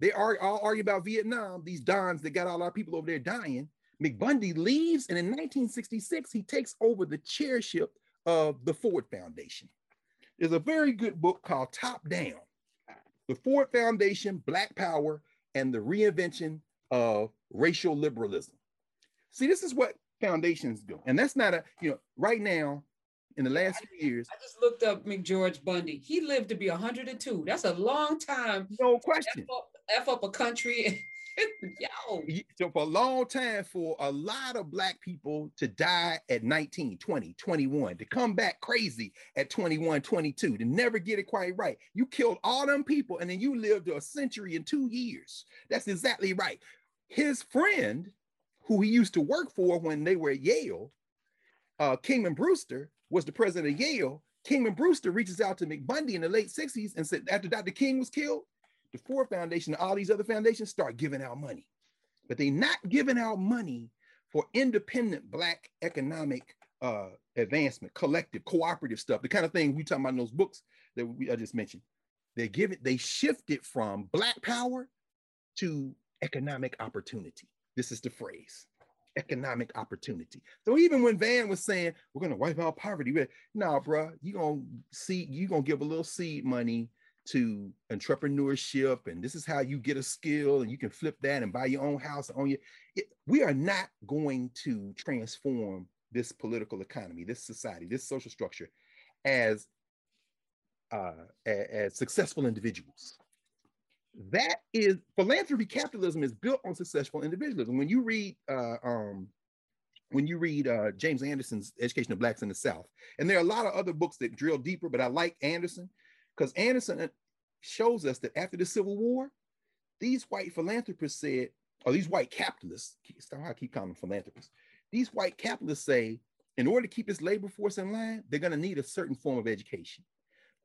They are all argue about Vietnam, these dons that got all our people over there dying. McBundy leaves, and in 1966, he takes over the chairship of the Ford Foundation. There's a very good book called Top Down The Ford Foundation, Black Power, and the Reinvention of Racial Liberalism. See, this is what foundations do. And that's not a, you know, right now, in the last few years. I just looked up McGeorge Bundy. He lived to be 102. That's a long time. No question. F up, F up a country. Yo. So for a long time, for a lot of black people to die at 19, 20, 21, to come back crazy at 21, 22, to never get it quite right. You killed all them people and then you lived a century in two years. That's exactly right. His friend, who he used to work for when they were at Yale, uh, Kingman Brewster, was the president of Yale, Kingman Brewster reaches out to McBundy in the late 60s and said, after Dr. King was killed, the Ford Foundation and all these other foundations start giving out money. But they're not giving out money for independent Black economic uh, advancement, collective, cooperative stuff, the kind of thing we talk about in those books that we, I just mentioned. They give it, they shift it from Black power to economic opportunity. This is the phrase economic opportunity. So even when Van was saying we're gonna wipe out poverty, nah, bro, you gonna see you gonna give a little seed money to entrepreneurship, and this is how you get a skill, and you can flip that and buy your own house on you. It, we are not going to transform this political economy, this society, this social structure, as uh, as, as successful individuals that is philanthropy capitalism is built on successful individualism. When you read uh, um, when you read uh, james anderson's education of blacks in the south and there are a lot of other books that drill deeper but i like anderson because anderson uh, shows us that after the civil war these white philanthropists said or these white capitalists i keep calling them philanthropists. These white capitalists say in order to keep this labor force in line they're going to need a certain form of education.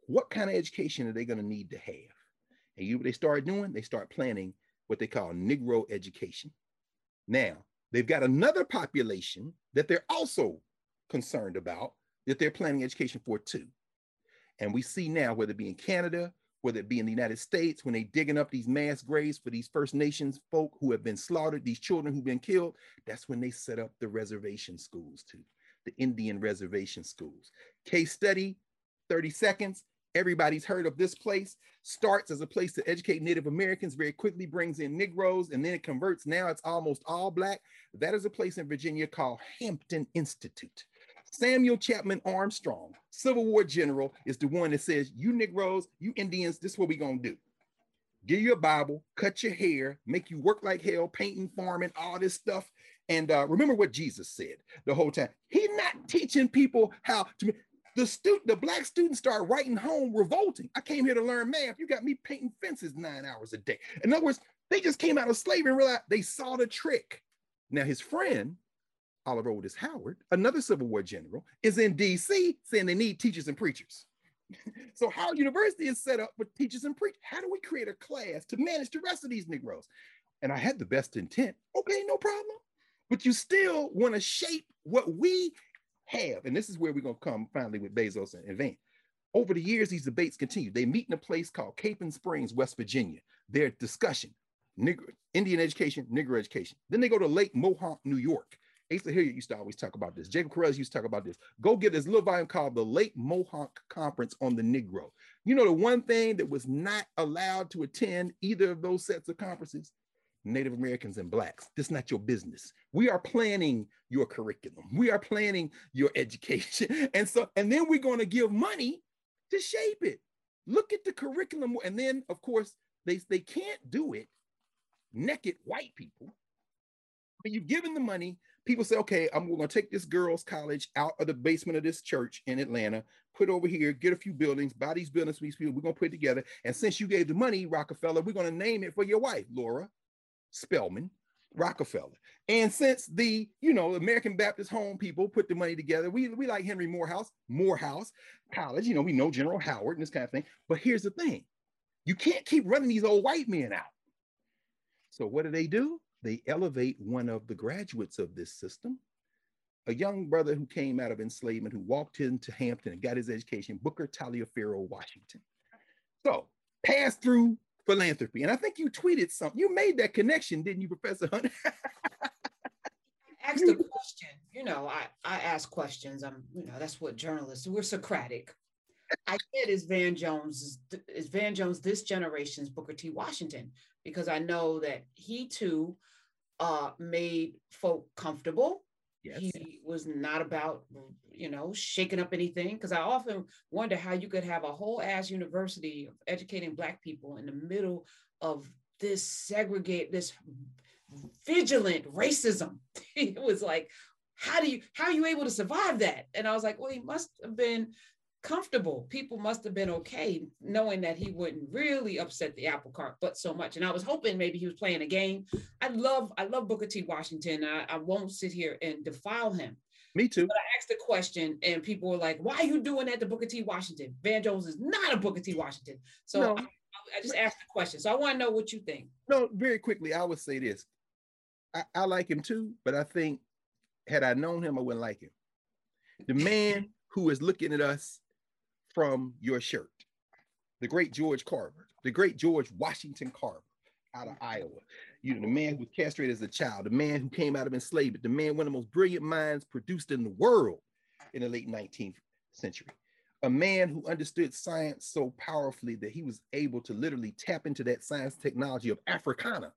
What kind of education are they going to need to have and you what they start doing? They start planning what they call Negro education. Now, they've got another population that they're also concerned about that they're planning education for too. And we see now, whether it be in Canada, whether it be in the United States, when they're digging up these mass graves for these First Nations folk who have been slaughtered, these children who've been killed, that's when they set up the reservation schools too, the Indian reservation schools. Case study, 30 seconds. Everybody's heard of this place starts as a place to educate Native Americans, very quickly brings in Negroes, and then it converts. Now it's almost all Black. That is a place in Virginia called Hampton Institute. Samuel Chapman Armstrong, Civil War general, is the one that says, You Negroes, you Indians, this is what going to do. Give you a Bible, cut your hair, make you work like hell, painting, farming, all this stuff. And uh, remember what Jesus said the whole time. He's not teaching people how to the student, the black students start writing home revolting. I came here to learn math. You got me painting fences nine hours a day. In other words, they just came out of slavery and realized they saw the trick. Now his friend, Oliver Otis Howard, another Civil War general, is in DC saying they need teachers and preachers. so Howard University is set up for teachers and preachers. How do we create a class to manage the rest of these Negroes? And I had the best intent. Okay, no problem. But you still want to shape what we have, and this is where we're going to come finally with Bezos and Van. Over the years, these debates continue. They meet in a place called Capon Springs, West Virginia. Their discussion, Negro, Indian education, Negro education. Then they go to Lake Mohonk, New York. Asa Hilliard used to always talk about this. Jacob Carruthers used to talk about this. Go get this little volume called the Lake Mohonk Conference on the Negro. You know, the one thing that was not allowed to attend either of those sets of conferences Native Americans and Blacks. This is not your business. We are planning your curriculum. We are planning your education. And so, and then we're going to give money to shape it. Look at the curriculum. And then, of course, they, they can't do it naked white people. But you've given the money, people say, okay, I'm going to take this girls' college out of the basement of this church in Atlanta, put over here, get a few buildings, buy these buildings for these people. We're going to put it together. And since you gave the money, Rockefeller, we're going to name it for your wife, Laura. Spelman, Rockefeller. And since the, you know, American Baptist home people put the money together, we, we like Henry Morehouse, Morehouse College, you know, we know General Howard and this kind of thing. But here's the thing you can't keep running these old white men out. So what do they do? They elevate one of the graduates of this system a young brother who came out of enslavement, who walked into Hampton and got his education, Booker Taliaferro Washington. So passed through philanthropy. And I think you tweeted something. You made that connection, didn't you, Professor Hunter? asked a question. You know, I, I ask questions. I'm, you know, that's what journalists. We're Socratic. I said, is Van Jones is Van Jones this generation's Booker T. Washington? Because I know that he too uh, made folk comfortable. Yes. He was not about, you know, shaking up anything. Because I often wonder how you could have a whole ass university of educating Black people in the middle of this segregate, this vigilant racism. it was like, how do you, how are you able to survive that? And I was like, well, he must have been comfortable. People must have been okay knowing that he wouldn't really upset the apple cart but so much. And I was hoping maybe he was playing a game. I love, I love Booker T. Washington. I, I won't sit here and defile him. Me too. But I asked the question and people were like, why are you doing that to Booker T. Washington? Van Jones is not a Booker T. Washington. So no. I, I, just asked the question. So I want to know what you think. No, very quickly, I would say this. I, I like him too, but I think had I known him, I wouldn't like him. The man who is looking at us from your shirt. The great George Carver, the great George Washington Carver out of Iowa. You know, the man who was castrated as a child, the man who came out of enslavement, the man, one of the most brilliant minds produced in the world in the late 19th century. A man who understood science so powerfully that he was able to literally tap into that science technology of Africana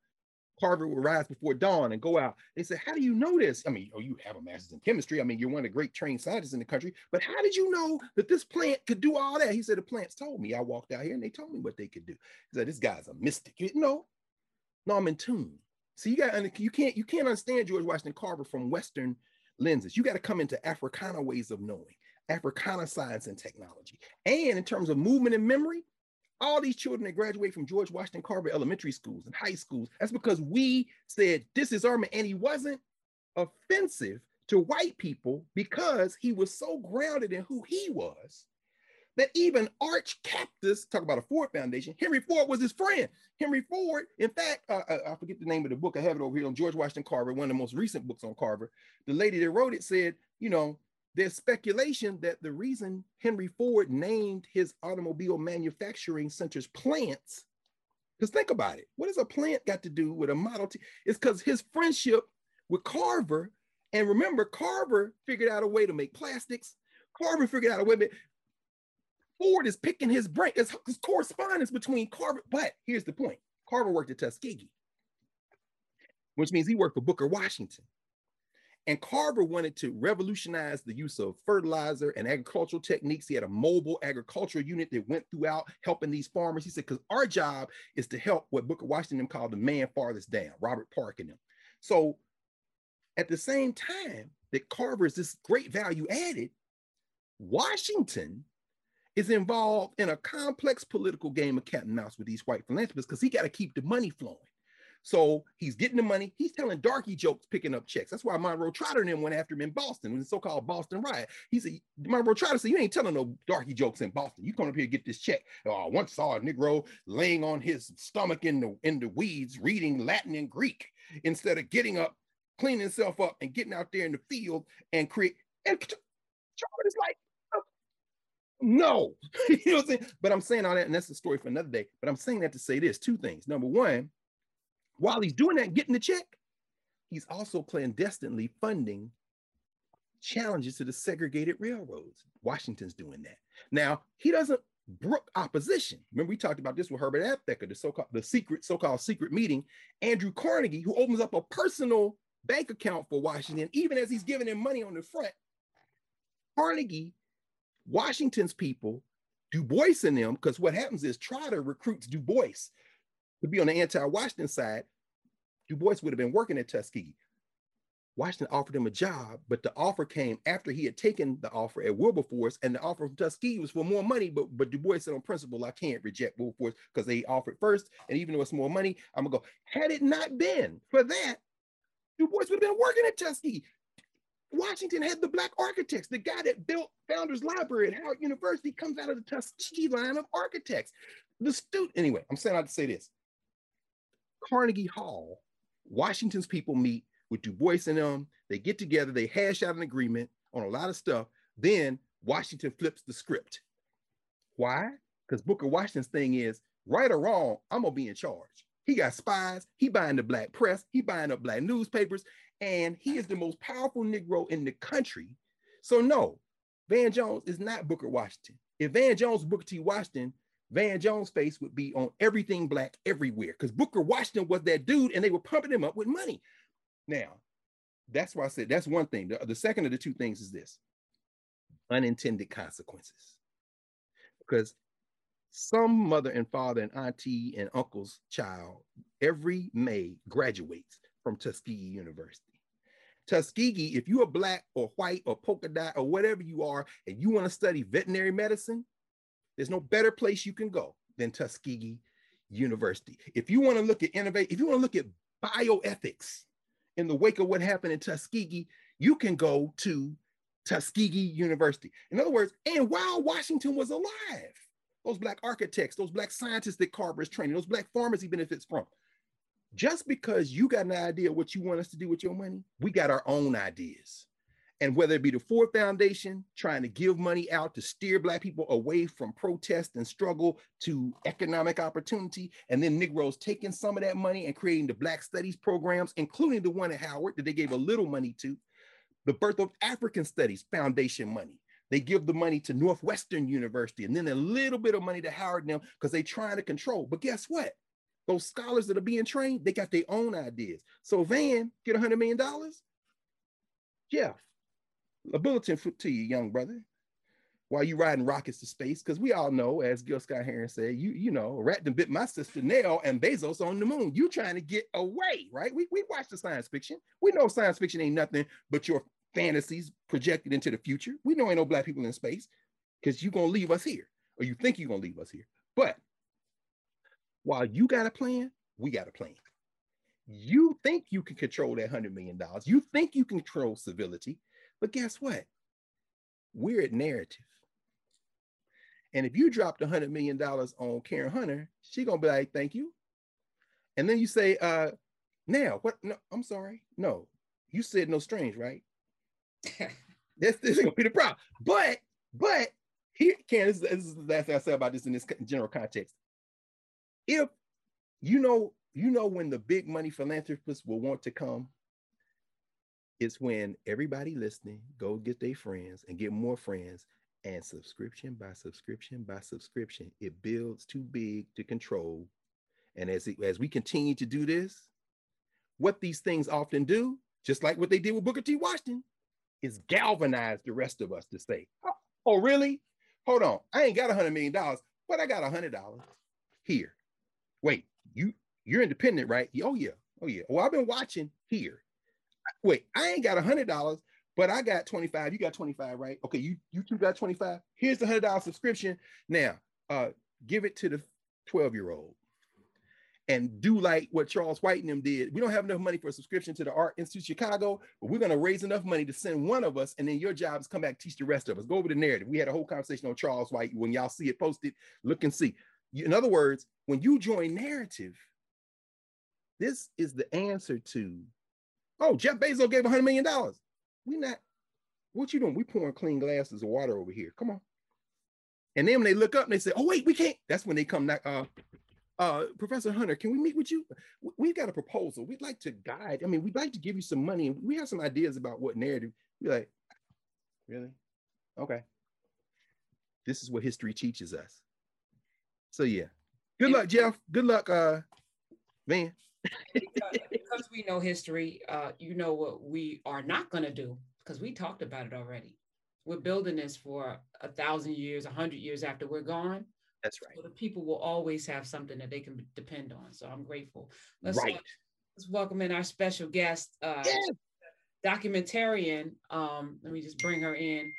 Carver would rise before dawn and go out. They said, How do you know this? I mean, oh, you have a master's in chemistry. I mean, you're one of the great trained scientists in the country, but how did you know that this plant could do all that? He said, The plants told me. I walked out here and they told me what they could do. He said, This guy's a mystic. You know, no, I'm in tune. So you got you can't you can't understand George Washington Carver from Western lenses. You got to come into Africana ways of knowing, Africana science and technology. And in terms of movement and memory, all these children that graduate from George Washington Carver elementary schools and high schools, that's because we said this is our man. And he wasn't offensive to white people because he was so grounded in who he was that even arch captors, talk about a Ford Foundation, Henry Ford was his friend. Henry Ford, in fact, uh, uh, I forget the name of the book, I have it over here on George Washington Carver, one of the most recent books on Carver. The lady that wrote it said, you know, there's speculation that the reason Henry Ford named his automobile manufacturing centers plants, because think about it, what does a plant got to do with a Model T? It's because his friendship with Carver, and remember, Carver figured out a way to make plastics. Carver figured out a way. To, Ford is picking his brain. There's correspondence between Carver, but here's the point: Carver worked at Tuskegee, which means he worked for Booker Washington. And Carver wanted to revolutionize the use of fertilizer and agricultural techniques. He had a mobile agricultural unit that went throughout helping these farmers. He said, because our job is to help what Booker Washington called the man farthest down, Robert Park and them. So at the same time that Carver is this great value added, Washington is involved in a complex political game of cat and mouse with these white philanthropists because he got to keep the money flowing. So he's getting the money. He's telling darky jokes, picking up checks. That's why Monroe Trotter and them went after him in Boston in the so-called Boston riot. He said, Monroe Trotter said, you ain't telling no darky jokes in Boston. You come up here get this check. Oh, I once saw a Negro laying on his stomach in the in the weeds, reading Latin and Greek instead of getting up, cleaning himself up, and getting out there in the field and create. And Trotter is like, oh, no, you know what I'm saying? But I'm saying all that, and that's the story for another day. But I'm saying that to say this: two things. Number one while he's doing that, getting the check, he's also clandestinely funding challenges to the segregated railroads. Washington's doing that. Now, he doesn't brook opposition. Remember, we talked about this with Herbert Aptheker, the so-called the secret, so-called secret meeting. Andrew Carnegie, who opens up a personal bank account for Washington, even as he's giving him money on the front. Carnegie, Washington's people, Du Bois and them, because what happens is Trotter recruits Du Bois to be on the anti-Washington side, Du Bois would have been working at Tuskegee. Washington offered him a job, but the offer came after he had taken the offer at Wilberforce, and the offer from Tuskegee was for more money. But but Du Bois said on principle, I can't reject Wilberforce because they offered first, and even though it's more money, I'm gonna go. Had it not been for that, Du Bois would have been working at Tuskegee. Washington had the black architects. The guy that built Founders Library at Howard University comes out of the Tuskegee line of architects. The student, anyway, I'm saying I have to say this. Carnegie Hall, Washington's people meet with Du Bois and them. They get together, they hash out an agreement on a lot of stuff. Then Washington flips the script. Why? Because Booker Washington's thing is right or wrong, I'm gonna be in charge. He got spies, he buying the black press, he buying up black newspapers, and he is the most powerful Negro in the country. So no, Van Jones is not Booker Washington. If Van Jones Booker T. Washington, Van Jones' face would be on everything black everywhere because Booker Washington was that dude and they were pumping him up with money. Now, that's why I said that's one thing. The, the second of the two things is this unintended consequences. Because some mother and father and auntie and uncle's child every May graduates from Tuskegee University. Tuskegee, if you're black or white or polka dot or whatever you are, and you want to study veterinary medicine, there's no better place you can go than Tuskegee University. If you want to look at innovate, if you want to look at bioethics in the wake of what happened in Tuskegee, you can go to Tuskegee University. In other words, and while Washington was alive, those black architects, those black scientists that Carver's training, those black farmers he benefits from, just because you got an idea what you want us to do with your money, we got our own ideas. And whether it be the Ford Foundation trying to give money out to steer Black people away from protest and struggle to economic opportunity, and then Negroes taking some of that money and creating the Black Studies programs, including the one at Howard that they gave a little money to, the Birth of African Studies Foundation money. They give the money to Northwestern University and then a little bit of money to Howard now because they're trying to control. But guess what? Those scholars that are being trained, they got their own ideas. So Van get $100 million. Jeff, a bulletin to you, young brother, while you riding rockets to space, because we all know, as Gil Scott Heron said, you you know, rat done bit my sister Nell and Bezos on the moon. You trying to get away, right? We, we watch the science fiction. We know science fiction ain't nothing but your fantasies projected into the future. We know ain't no black people in space because you're gonna leave us here, or you think you're gonna leave us here. But while you got a plan, we got a plan. You think you can control that $100 million. You think you can control civility. But guess what? We're at narrative. And if you dropped a $100 million on Karen Hunter, she gonna be like, thank you. And then you say, uh, now, what? No, I'm sorry. No, you said no strings, right? this, this is gonna be the problem. But, but here, Karen, this, this is the last thing I said about this in this general context if you know, you know when the big money philanthropists will want to come, it's when everybody listening go get their friends and get more friends and subscription by subscription by subscription, it builds too big to control. And as, it, as we continue to do this, what these things often do, just like what they did with Booker T. Washington, is galvanize the rest of us to say, oh, oh really? Hold on, I ain't got a hundred million dollars, but I got a hundred dollars here wait, you you're independent, right? Oh yeah, oh yeah. Well, I've been watching here. Wait, I ain't got a hundred dollars, but I got 25. You got 25, right? Okay, you you two got 25. Here's the hundred dollar subscription. Now, uh, give it to the 12 year old and do like what Charles White and them did. We don't have enough money for a subscription to the Art Institute Chicago, but we're going to raise enough money to send one of us, and then your job is come back teach the rest of us. Go over the narrative. We had a whole conversation on Charles White. When y'all see it posted, look and see. In other words, when you join narrative, this is the answer to, oh, Jeff Bezos gave $100 million. We not, what you doing? We pouring clean glasses of water over here. Come on. And then when they look up and they say, oh, wait, we can't. That's when they come back. Uh, uh, Professor Hunter, can we meet with you? We've got a proposal. We'd like to guide. I mean, we'd like to give you some money. And we have some ideas about what narrative. Be like, really? Okay. This is what history teaches us. So yeah. Good luck, Jeff. Good luck, uh, Van. because, we know history, uh, you know what we are not going to do because we talked about it already. We're building this for a thousand years, a hundred years after we're gone. That's right. So the people will always have something that they can depend on. So I'm grateful. Let's, right. Let's welcome in our special guest, uh, yes. documentarian. Um, let me just bring her in.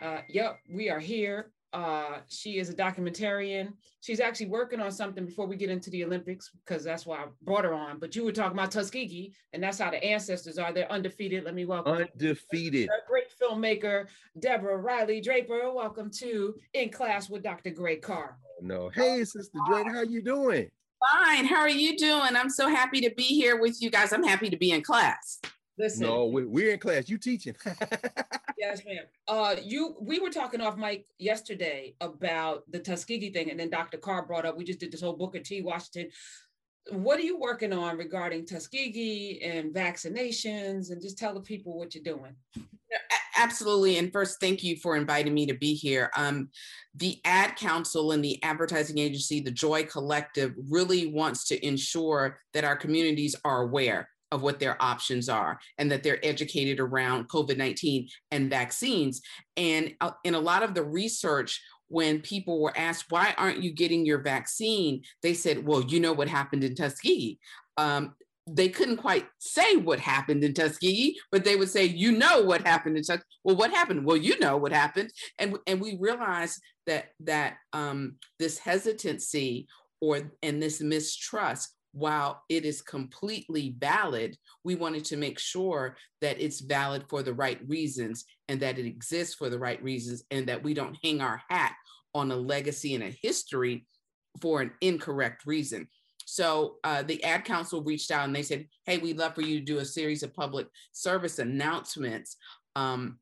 Uh, yep, we are here uh, she is a documentarian. She's actually working on something before we get into the Olympics because that's why I brought her on. But you were talking about Tuskegee, and that's how the ancestors are. They're undefeated. Let me welcome undefeated. A great filmmaker, Deborah Riley Draper. Welcome to In Class with Dr. Greg Carr. No, hey, Sister Drake, how you doing? Fine. How are you doing? I'm so happy to be here with you guys. I'm happy to be in class. Listen. No, we, we're in class. You teaching. yes, ma'am. Uh, you we were talking off mic yesterday about the Tuskegee thing, and then Dr. Carr brought up we just did this whole Booker T. Washington. What are you working on regarding Tuskegee and vaccinations? And just tell the people what you're doing. Absolutely. And first, thank you for inviting me to be here. Um, the Ad Council and the advertising agency, the Joy Collective, really wants to ensure that our communities are aware of what their options are and that they're educated around COVID 19 and vaccines. And uh, in a lot of the research, when people were asked, why aren't you getting your vaccine? They said, well, you know what happened in Tuskegee. Um, they couldn't quite say what happened in Tuskegee, but they would say, you know what happened in Tuskegee. Well, what happened? Well, you know what happened. And, and we realized that that um, this hesitancy or and this mistrust while it is completely valid, we wanted to make sure that it's valid for the right reasons and that it exists for the right reasons and that we don't hang our hat on a legacy and a history for an incorrect reason. So uh, the ad council reached out and they said, hey, we'd love for you to do a series of public service announcements um,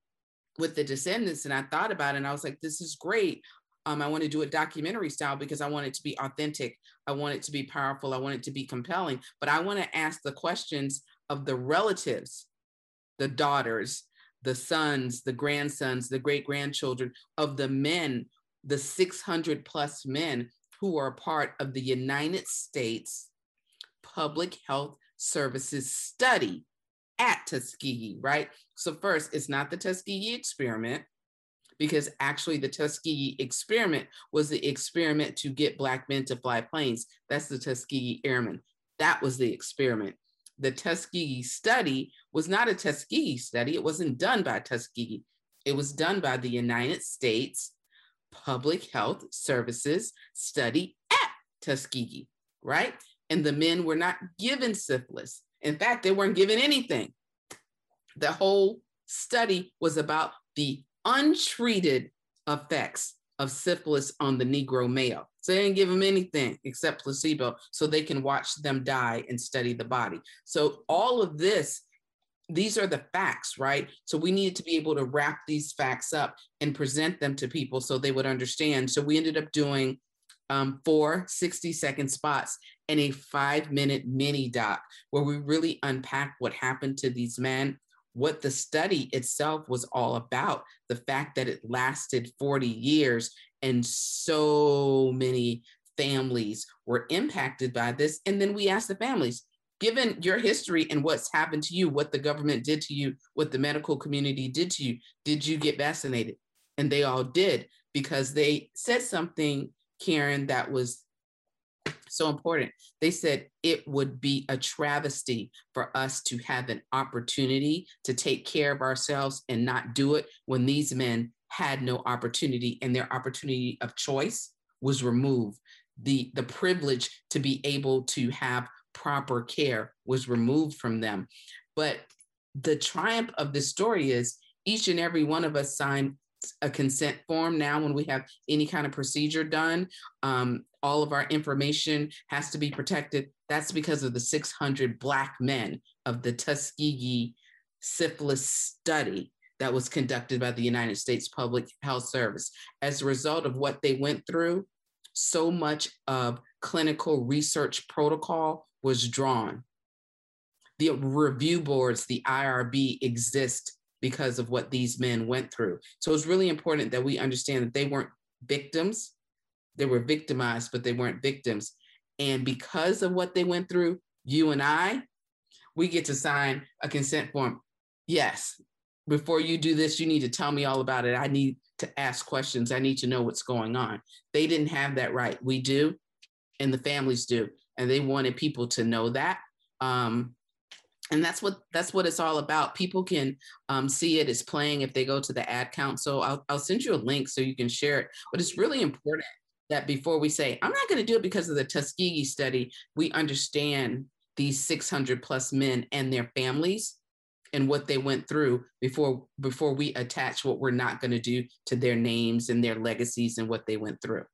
with the descendants. And I thought about it and I was like, this is great. Um, I want to do a documentary style because I want it to be authentic. I want it to be powerful. I want it to be compelling. But I want to ask the questions of the relatives, the daughters, the sons, the grandsons, the great grandchildren of the men, the 600 plus men who are part of the United States Public Health Services study at Tuskegee, right? So, first, it's not the Tuskegee experiment because actually the Tuskegee experiment was the experiment to get Black men to fly planes. That's the Tuskegee Airmen. That was the experiment. The Tuskegee study was not a Tuskegee study. It wasn't done by Tuskegee. It was done by the United States Public Health Services study at Tuskegee, right? And the men were not given syphilis. In fact, they weren't given anything. The whole study was about the untreated effects of syphilis on the Negro male. So they didn't give them anything except placebo so they can watch them die and study the body. So all of this, these are the facts, right? So we needed to be able to wrap these facts up and present them to people so they would understand. So we ended up doing um, four 60 second spots and a five minute mini doc where we really unpack what happened to these men what the study itself was all about the fact that it lasted 40 years and so many families were impacted by this. And then we asked the families, given your history and what's happened to you, what the government did to you, what the medical community did to you, did you get vaccinated? And they all did because they said something, Karen, that was so important. They said it would be a travesty for us to have an opportunity to take care of ourselves and not do it when these men had no opportunity and their opportunity of choice was removed. The, the privilege to be able to have proper care was removed from them. But the triumph of this story is each and every one of us signed a consent form now when we have any kind of procedure done. Um, all of our information has to be protected. That's because of the 600 Black men of the Tuskegee syphilis study that was conducted by the United States Public Health Service. As a result of what they went through, so much of clinical research protocol was drawn. The review boards, the IRB, exist because of what these men went through. So it's really important that we understand that they weren't victims. They were victimized, but they weren't victims. And because of what they went through, you and I, we get to sign a consent form. Yes, before you do this, you need to tell me all about it. I need to ask questions. I need to know what's going on. They didn't have that right. We do, and the families do. And they wanted people to know that. Um, and that's what that's what it's all about. People can um, see it is playing if they go to the ad council. I'll, I'll send you a link so you can share it. But it's really important that before we say i'm not going to do it because of the tuskegee study we understand these 600 plus men and their families and what they went through before before we attach what we're not going to do to their names and their legacies and what they went through.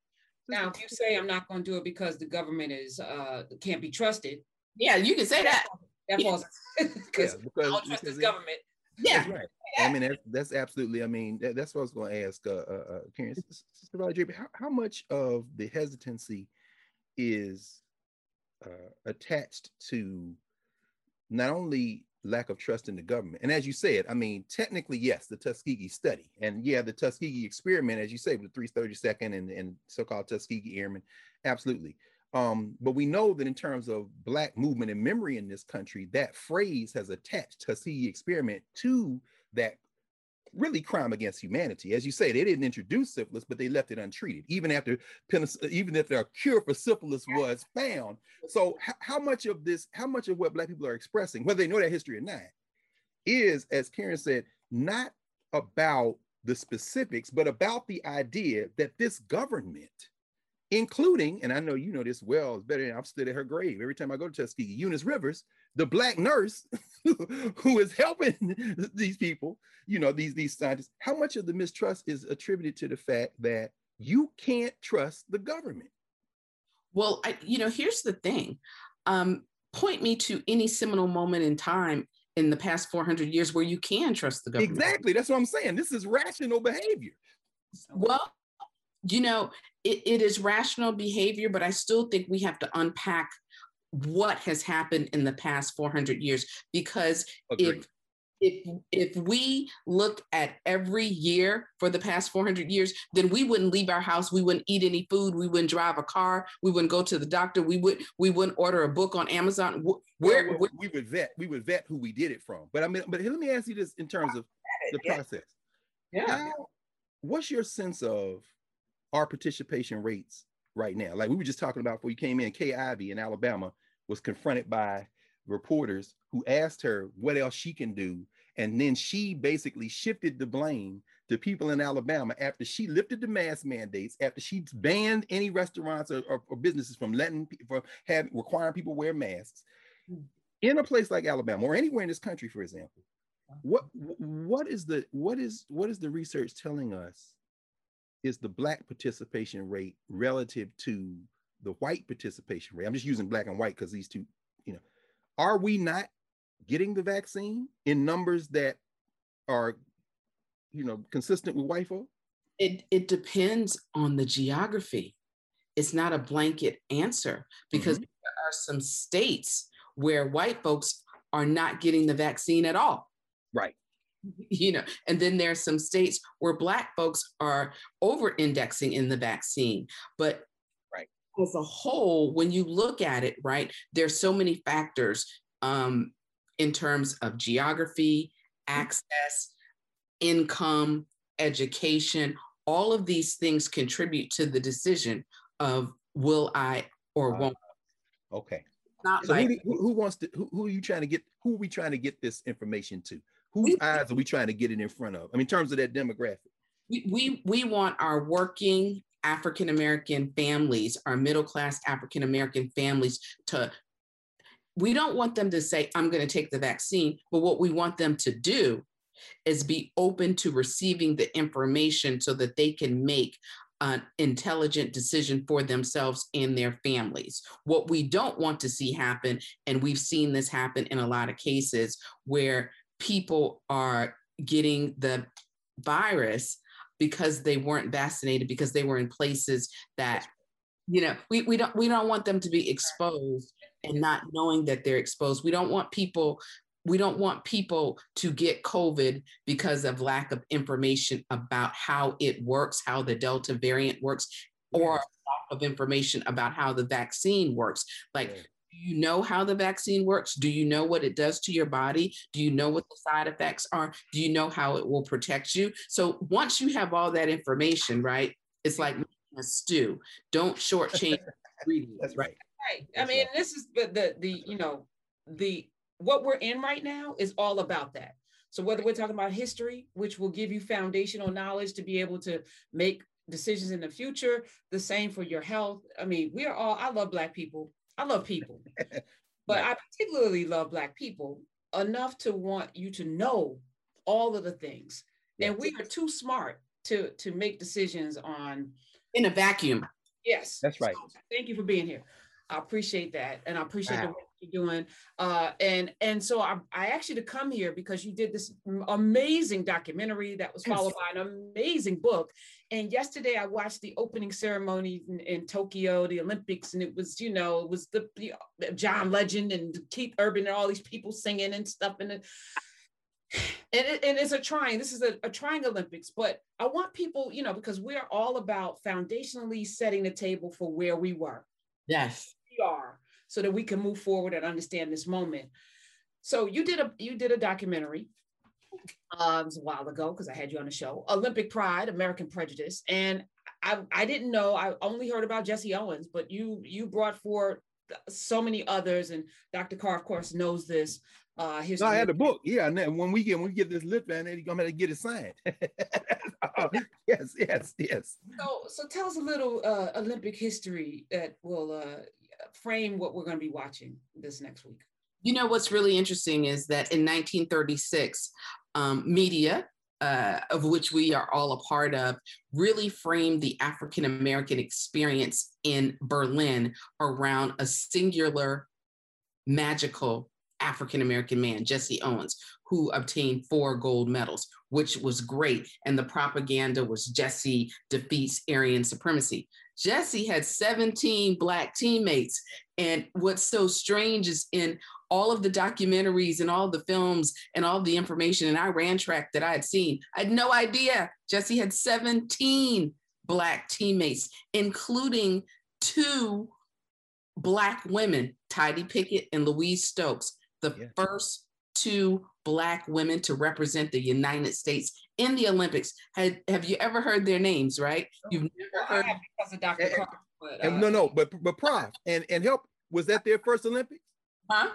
Now if you say i'm not going to do it because the government is uh, can't be trusted yeah you can say that That falls because yeah, I don't trust this government. Yeah, that's right. I mean, that's, that's absolutely. I mean, that, that's what I was going to ask, uh, uh, uh Karen. Sister Valerie, how, how much of the hesitancy is uh, attached to not only lack of trust in the government. And as you said, I mean, technically, yes, the Tuskegee study. And yeah, the Tuskegee experiment, as you say, with the 332nd and, and so-called Tuskegee Airmen, absolutely. Um, but we know that in terms of Black movement and memory in this country, that phrase has attached Tuskegee experiment to that really crime against humanity. As you say, they didn't introduce syphilis, but they left it untreated, even after even if a cure for syphilis was found. So how much of this, how much of what Black people are expressing, whether they know that history or not, is, as Karen said, not about the specifics, but about the idea that this government, including, and I know you know this well, it's better than I've stood at her grave every time I go to Tuskegee, Eunice Rivers, the black nurse who is helping these people, you know, these these scientists, how much of the mistrust is attributed to the fact that you can't trust the government? Well, I, you know, here's the thing. Um, point me to any seminal moment in time in the past 400 years where you can trust the government. Exactly. That's what I'm saying. This is rational behavior. Well, you know, it, it is rational behavior, but I still think we have to unpack what has happened in the past 400 years because if if if we look at every year for the past 400 years then we wouldn't leave our house we wouldn't eat any food we wouldn't drive a car we wouldn't go to the doctor we would we wouldn't order a book on amazon. Where, well, we would vet we would vet who we did it from. But i mean but let me ask you this in terms of the process. Yeah. How, what's your sense of our participation rates right now like we were just talking about before you came in kay ivey in alabama was confronted by reporters who asked her what else she can do. And then she basically shifted the blame to people in Alabama after she lifted the mask mandates, after she banned any restaurants or, or, or businesses from letting for having requiring people wear masks. Hmm. In a place like Alabama or anywhere in this country, for example, what uh-huh. what is the what is what is the research telling us is the black participation rate relative to the white participation rate, I'm just using black and white because these two, you know, are we not getting the vaccine in numbers that are, you know, consistent with white folk? It, it depends on the geography. It's not a blanket answer because mm-hmm. there are some states where white folks are not getting the vaccine at all. Right. You know, and then there are some states where Black folks are over indexing in the vaccine. But as a whole, when you look at it, right, there's so many factors um, in terms of geography, access, income, education. All of these things contribute to the decision of will I or won't. Uh, okay. Not so like, who, who, wants to? Who, who, are you trying to get? Who are we trying to get this information to? Whose eyes are we trying to get it in front of? I mean, in terms of that demographic. We, we, we want our working African American families, our middle class African American families to we don't want them to say, I'm going to take the vaccine, but what we want them to do is be open to receiving the information so that they can make an intelligent decision for themselves and their families. What we don't want to see happen, and we've seen this happen in a lot of cases where people are getting the virus because they weren't vaccinated because they were in places that you know we, we don't we don't want them to be exposed and not knowing that they're exposed. We don't want people we don't want people to get covid because of lack of information about how it works how the delta variant works or lack of information about how the vaccine works. Like you know how the vaccine works? Do you know what it does to your body? Do you know what the side effects are? Do you know how it will protect you? So once you have all that information, right, it's like a stew. Don't shortchange That's right. Right. I mean, this is the, the the you know the what we're in right now is all about that. So whether we're talking about history, which will give you foundational knowledge to be able to make decisions in the future, the same for your health. I mean, we are all. I love Black people. I love people, but right. I particularly love Black people enough to want you to know all of the things. And we are too smart to to make decisions on in a vacuum. Yes, that's right. So, thank you for being here. I appreciate that, and I appreciate wow. the work you're doing. Uh, and and so I, I asked you to come here because you did this amazing documentary that was followed by an amazing book. And yesterday I watched the opening ceremony in, in Tokyo, the Olympics, and it was you know it was the, the John Legend and Keith Urban and all these people singing and stuff, and it, and, it, and it's a trying this is a, a trying olympics but i want people you know because we're all about foundationally setting the table for where we were yes we are so that we can move forward and understand this moment so you did a you did a documentary uh, it was a while ago because i had you on the show olympic pride american prejudice and I, I didn't know i only heard about jesse owens but you you brought forward so many others and dr carr of course knows this uh, no, I had a book. Yeah, and then when we get when we get this lift, man, he's gonna have to get it signed. yes, yes, yes. So, so tell us a little uh, Olympic history that will uh, frame what we're going to be watching this next week. You know what's really interesting is that in 1936, um, media, uh, of which we are all a part of, really framed the African American experience in Berlin around a singular, magical African American man, Jesse Owens, who obtained four gold medals, which was great. And the propaganda was Jesse defeats Aryan supremacy. Jesse had 17 Black teammates. And what's so strange is in all of the documentaries and all the films and all the information and I ran track that I had seen, I had no idea Jesse had 17 Black teammates, including two Black women, Tidye Pickett and Louise Stokes the yeah. first two Black women to represent the United States in the Olympics. Had, have you ever heard their names, right? You've never heard because of Dr. Eh, eh, Carr, but, eh, uh, no, no, but but Prof and and help was that their first Olympics? Huh?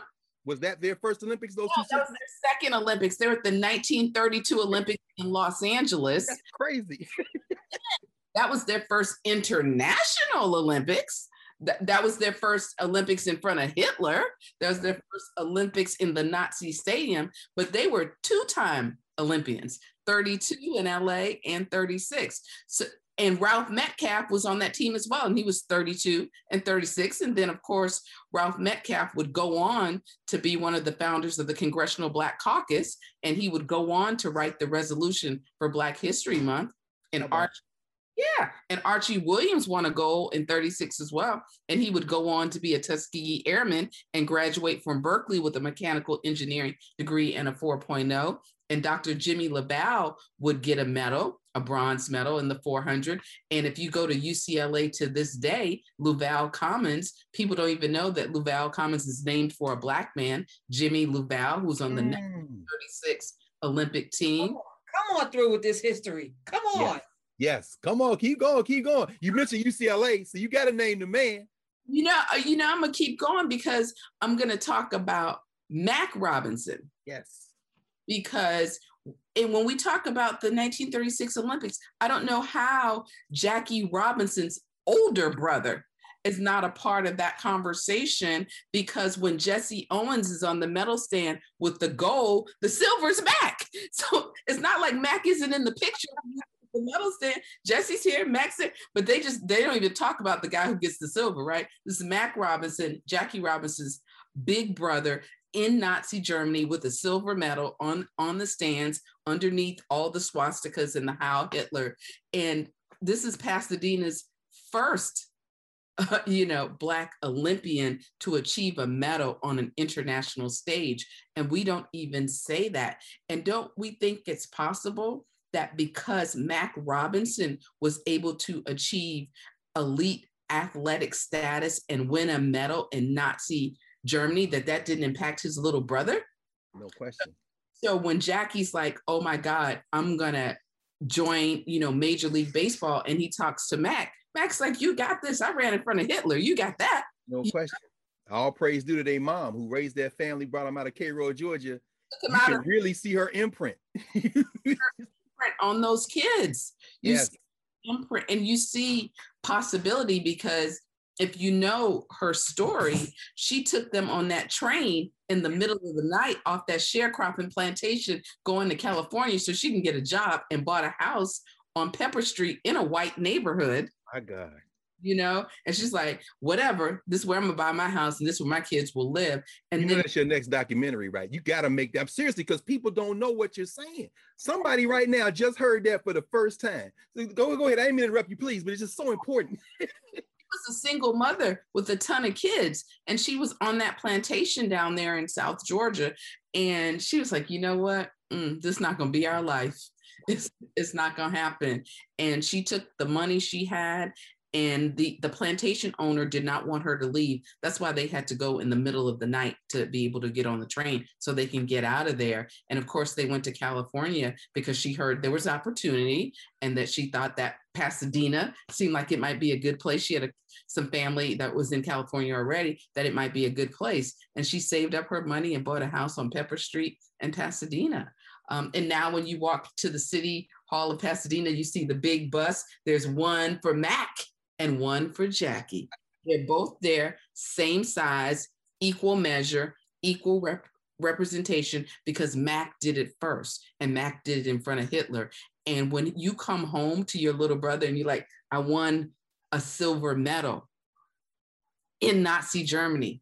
Was that their first Olympics? Those no, two. That was their second Olympics. They were at the 1932 Olympics in Los Angeles. That's crazy. that was their first international Olympics. That, that was their first Olympics in front of Hitler. That was their first Olympics in the Nazi stadium, but they were two time Olympians 32 in LA and 36. So, and Ralph Metcalfe was on that team as well, and he was 32 and 36. And then, of course, Ralph Metcalfe would go on to be one of the founders of the Congressional Black Caucus, and he would go on to write the resolution for Black History Month. And oh, Arch yeah, and Archie Williams won a gold in 36 as well. And he would go on to be a Tuskegee Airman and graduate from Berkeley with a mechanical engineering degree and a 4.0. And Dr. Jimmy LuValle would get a medal, a bronze medal in the 400. And if you go to UCLA to this day, LuValle Commons, people don't even know that LuValle Commons is named for a Black man, Jimmy LuValle, who's on the mm. 36 Olympic team. Come on, come on through with this history. Come on. Yeah. Yes, come on, keep going, keep going. You mentioned UCLA, so you got to name the man. You know, uh, you know, I'm gonna keep going because I'm gonna talk about Mac Robinson. Yes, because and when we talk about the 1936 Olympics, I don't know how Jackie Robinson's older brother is not a part of that conversation because when Jesse Owens is on the medal stand with the gold, the silver's back. So it's not like Mac isn't in the picture the medal stand. Jesse's here, Max here, but they just they don't even talk about the guy who gets the silver, right? This is Mac Robinson, Jackie Robinson's big brother in Nazi Germany with a silver medal on on the stands underneath all the swastikas and the Heil Hitler. And this is Pasadena's first uh, you know, Black Olympian to achieve a medal on an international stage. And we don't even say that. And don't we think it's possible that because Mac Robinson was able to achieve elite athletic status and win a medal in Nazi Germany, that that didn't impact his little brother? No question. So when Jackie's like, "Oh my God, I'm gonna join," you know, Major League Baseball, and he talks to Mac, Mac's like, "You got this. I ran in front of Hitler. You got that." No question. All praise due to their mom who raised their family, brought them out of Cairo, Georgia. You can of- really see her imprint. on those kids. You yes. imprint and you see possibility because if you know her story, she took them on that train in the middle of the night off that sharecropping plantation going to California so she can get a job and bought a house on Pepper Street in a white neighborhood. My God. You know? And she's like, whatever, this is where I'm gonna buy my house and this is where my kids will live. And you then that's your next documentary, right? You got to make that seriously because people don't know what you're saying. Somebody right now just heard that for the first time. So go, go ahead. I didn't mean to interrupt you, please, but it's just so important. It was a single mother with a ton of kids and she was on that plantation down there in south georgia and she was like you know what mm, this is not going to be our life it's, it's not going to happen and she took the money she had and the the plantation owner did not want her to leave. That's why they had to go in the middle of the night to be able to get on the train so they can get out of there. And of course they went to california because she heard there was opportunity and that she thought that pasadena seemed like it might be a good place. She had a, some family that was in california already that it might be a good place. And she saved up her money and bought a house on pepper street in pasadena. Um, and now when you walk to the city hall of pasadena you see the big bus. There's one for mac and one for Jackie. They're both there, same size, equal measure, equal rep- representation because Mac did it first and Mac did it in front of Hitler. And when you come home to your little brother and you're like, I won a silver medal in Nazi Germany.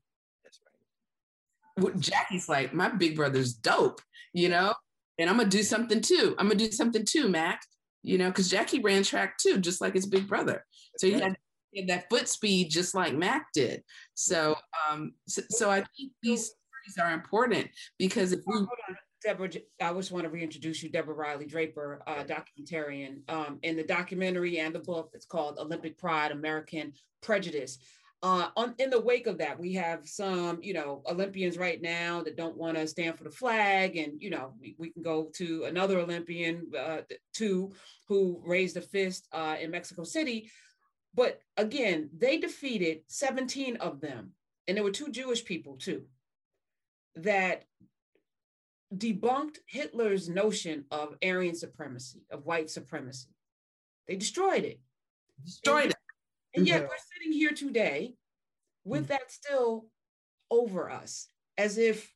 Right. Jackie's like, my big brother's dope, you know? And I'm gonna do something too. I'm gonna do something too, Mac, you know, because Jackie ran track too, just like his big brother. So he had, he had, that foot speed just like Mac did. So, um, so, so I think these stories are important because if we Deborah, I just want to reintroduce you, Deborah Riley Draper, uh, documentarian. Um, in the documentary and the book, it's called Olympic Pride, American Prejudice. Uh, on, in the wake of that, we have some, you know, Olympians right now that don't want to stand for the flag, and you know, we, we can go to another Olympian, uh, two, who raised a fist uh, in Mexico City but again, they defeated 17 of them, and there were two Jewish people too, that debunked Hitler's notion of Aryan supremacy, of white supremacy. They destroyed it. Destroyed and, it. And yet we're sitting here today with mm. that still over us, as if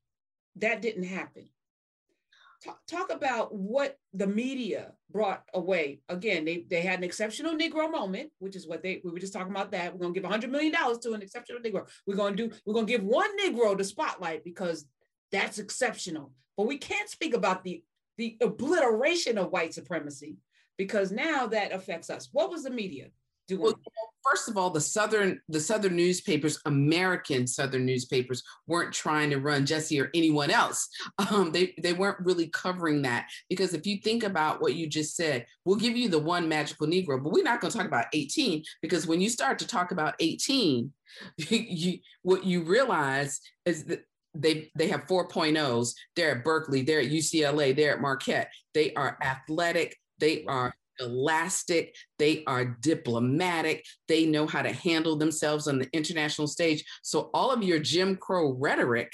that didn't happen talk, about what the media brought away. Again, they, they had an exceptional Negro moment, which is what they we were just talking about that. We're gonna give $100 million to an exceptional Negro. We're gonna do, we're gonna give one Negro the spotlight because that's exceptional. But we can't speak about the the obliteration of white supremacy because now that affects us. What was the media doing? Well, first of all, the southern the southern newspapers, American southern newspapers, weren't trying to run Jesse or anyone else. Um, they they weren't really covering that because if you think about what you just said, we'll give you the one magical Negro, but we're not going to talk about 18 because when you start to talk about 18, you, what you realize is that they they have 4.0s. They're at Berkeley, they're at UCLA, they're at Marquette. They are athletic, they are elastic, they are diplomatic, they know how to handle themselves on the international stage. So all of your Jim Crow rhetoric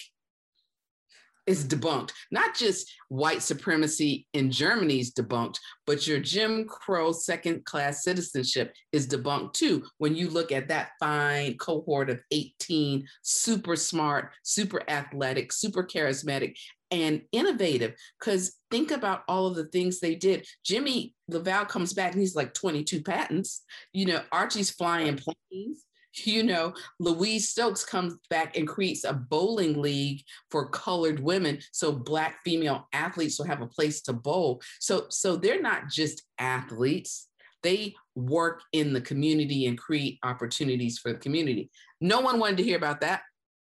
is debunked. Not just white supremacy in Germany is debunked, but your Jim Crow second class citizenship is debunked too. When you look at that fine cohort of 18 super smart, super athletic, super charismatic, and innovative because think about all of the things they did. Jimmy LuValle comes back and he's like 22 patents. You know, Archie's flying planes. You know, Louise Stokes comes back and creates a bowling league for colored women so black female athletes will have a place to bowl. So so they're not just athletes. They work in the community and create opportunities for the community. No one wanted to hear about that.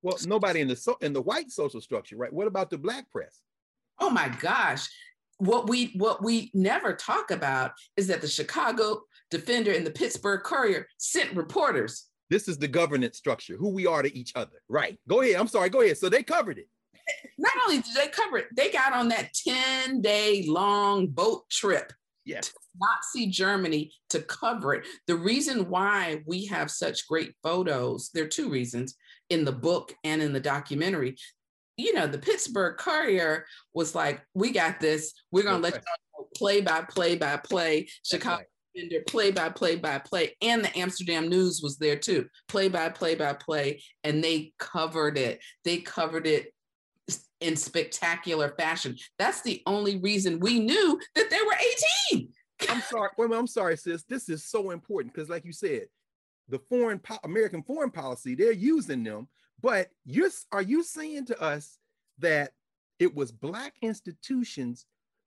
Well, nobody in the so, in the white social structure, right? What about the black press? Oh my gosh. What we what we never talk about is that the Chicago Defender and the Pittsburgh Courier sent reporters. This is the governance structure, who we are to each other. Right. Go ahead. I'm sorry. Go ahead. So they covered it. Not only did they cover it, they got on that 10 day long boat trip yes. Nazi Germany to cover it. The reason why we have such great photos, there are two reasons in the book and in the documentary. You know, the Pittsburgh Courier was like, we got this. We're going to let you know play by play by play. Chicago right. play by play by play. And the Amsterdam News was there too, play by play by play. And they covered it. They covered it in spectacular fashion. That's the only reason we knew that they were 18. I'm sorry. Well, I'm sorry, sis. This is so important because, like you said, the foreign po- American foreign policy, they're using them. But you're, are you saying to us that it was black institutions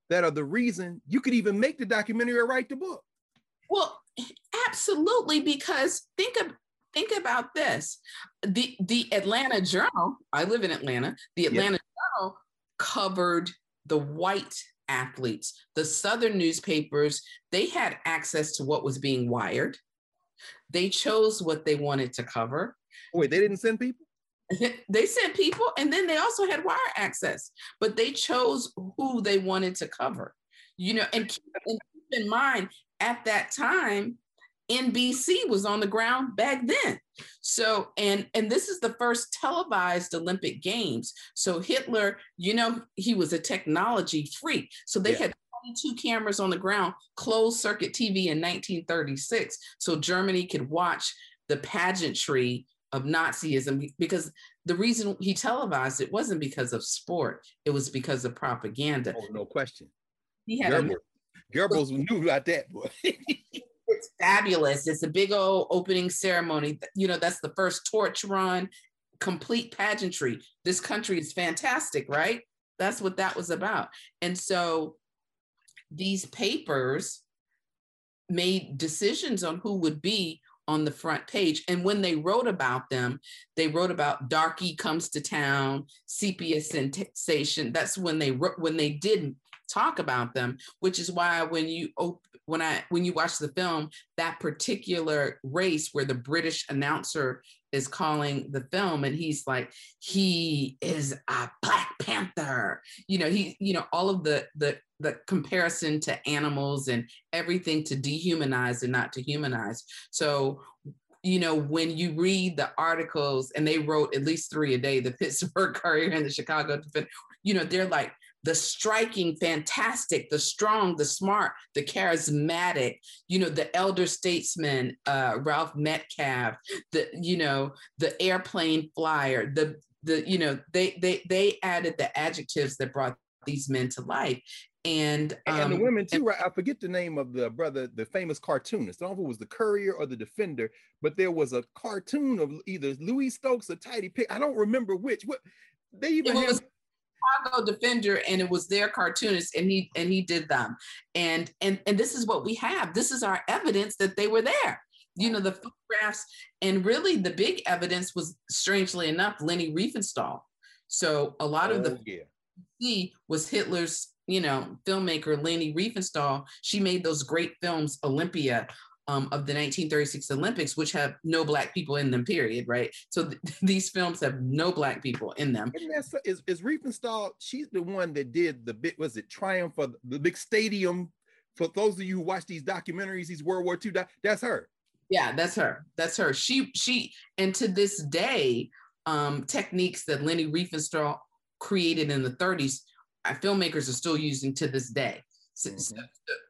that are the reason you could even make the documentary or write the book? Well, absolutely, because think of think about this. The the Atlanta Journal, I live in Atlanta, the Atlanta. Journal covered the white athletes. The Southern newspapers, they had access to what was being wired. They chose what they wanted to cover. Wait, they didn't send people? they sent people and then they also had wire access, but they chose who they wanted to cover. You know, and keep, and keep in mind at that time, NBC was on the ground back then. So, and and this is the first televised Olympic Games. So Hitler, you know, he was a technology freak. So they yeah. had 22 cameras on the ground, closed circuit TV in 1936. So Germany could watch the pageantry of Nazism because the reason he televised it wasn't because of sport, it was because of propaganda. Oh, no question. He had Goebbels, a, Goebbels knew about that, boy. it's fabulous. It's a big old opening ceremony. You know, that's the first torch run, complete pageantry. This country is fantastic, right? That's what that was about. And so these papers made decisions on who would be on the front page. And when they wrote about them, they wrote about Darky comes to town, sepia sensation. That's when they wrote, when they didn't talk about them, which is why when you op- when I when you watch the film, that particular race where the British announcer is calling the film and he's like he is a panther you know he you know all of the the the comparison to animals and everything to dehumanize and not to humanize. So you know when you read the articles and they wrote at least three a day the pittsburgh courier and the chicago defender you know they're like the striking, fantastic, the strong, the smart, the charismatic, you know, the elder statesman, uh, Ralph Metcalfe, the, you know, the airplane flyer, the, the, you know, they, they, they added the adjectives that brought these men to life. And, um, and the um, women too, right? I forget the name of the brother, the famous cartoonist. I don't know if it was the Courier or the Defender, but there was a cartoon of either Louis Stokes or Tidye Pick. I don't remember which. What they even have, Chicago Defender, and it was their cartoonist, and he and he did them, and and and this is what we have. This is our evidence that they were there. You know, the photographs, and really the big evidence was, strangely enough, Leni Riefenstahl. So a lot of the oh, yeah. see was Hitler's, you know, filmmaker Leni Riefenstahl. She made those great films, Olympia, um, of the 1936 Olympics, which have no black people in them, period, right? So th- these films have no black people in them. Is, is Riefenstahl, she's the one that did the bit, was it Triumph of the big stadium? For those of you who watch these documentaries, these World War II, that's her. Yeah, that's her. That's her. She, she, and to this day, um, techniques that Leni Riefenstahl created in the 30s, uh, filmmakers are still using to this day. So, mm-hmm.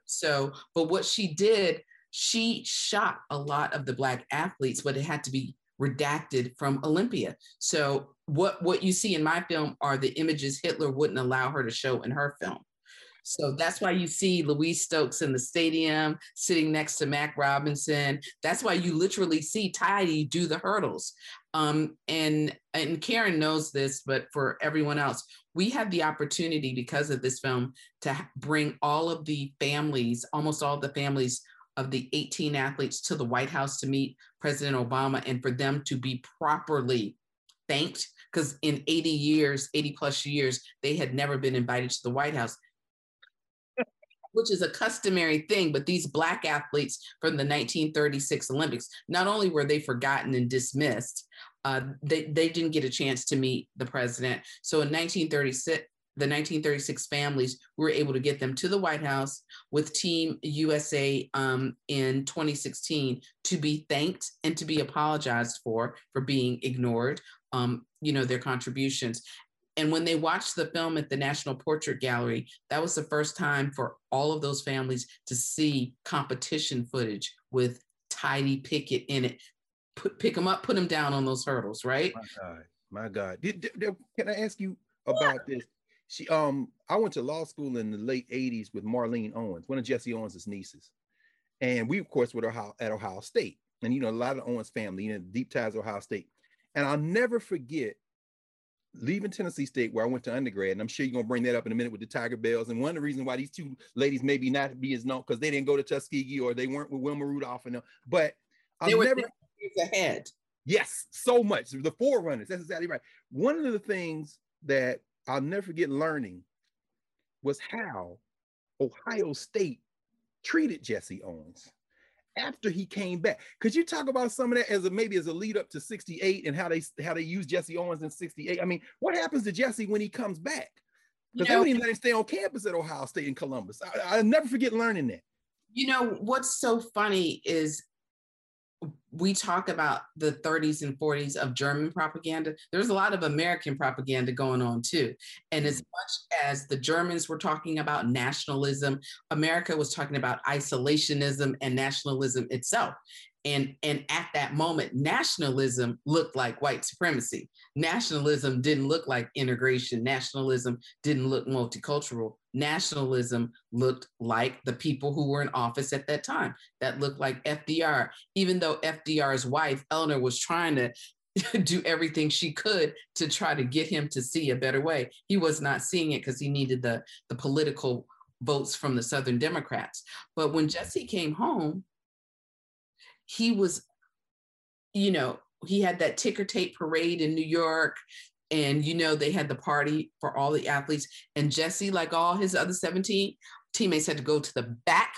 so, but what she did she shot a lot of the black athletes, but it had to be redacted from Olympia. So what what you see in my film are the images Hitler wouldn't allow her to show in her film. So that's why you see Louise Stokes in the stadium sitting next to Mac Robinson. That's why you literally see Tidye do the hurdles. Um, and and Karen knows this, but for everyone else, we had the opportunity because of this film to bring all of the families, almost all the families of the 18 athletes to the White House to meet President Obama and for them to be properly thanked because in 80 years, 80 plus years, they had never been invited to the White House, which is a customary thing. But these Black athletes from the 1936 Olympics, not only were they forgotten and dismissed, uh, they, they didn't get a chance to meet the president. So in 1936, the 1936 families, were able to get them to the White House with Team USA um, in 2016 to be thanked and to be apologized for for being ignored. Um, you know their contributions. And when they watched the film at the National Portrait Gallery, that was the first time for all of those families to see competition footage with Tidye Pickett in it. Put, pick them up, put them down on those hurdles, right? My God, my God. Did, did, can I ask you about this? She um I went to law school in the late 80s with Marlene Owens, one of Jesse Owens' nieces. And we, of course, were at Ohio State. and you know, a lot of Owens family, you know, deep ties to Ohio State. And I'll never forget leaving Tennessee State, where I went to undergrad, and I'm sure you're gonna bring that up in a minute with the Tigerbelles. And one of the reasons why these two ladies maybe not be as known because they didn't go to Tuskegee or they weren't with Wilma Rudolph and them. But were never ahead. Yes, so much. The forerunners. That's exactly right. One of the things that I'll never forget learning was how Ohio State treated Jesse Owens after he came back. Could you talk about some of that as a maybe as a lead up to 68 and how they how they use Jesse Owens in 68? I mean, what happens to Jesse when he comes back? Because they don't even let him stay on campus at Ohio State in Columbus. I, will never forget learning that. You know, what's so funny is we talk about the 30s and 40s of German propaganda, there's a lot of American propaganda going on too. And as mm-hmm. much as the Germans were talking about nationalism, America was talking about isolationism and nationalism itself. And, and at that moment, nationalism looked like white supremacy. Nationalism didn't look like integration. Nationalism didn't look multicultural. Nationalism looked like the people who were in office at that time. That looked like FDR, even though FDR's wife, Eleanor, was trying to do everything she could to try to get him to see a better way. He was not seeing it because he needed the, the political votes from the Southern Democrats. But when Jesse came home, he was, you know, he had that ticker tape parade in New York. And, you know, they had the party for all the athletes. And Jesse, like all his other 17 teammates, had to go to the back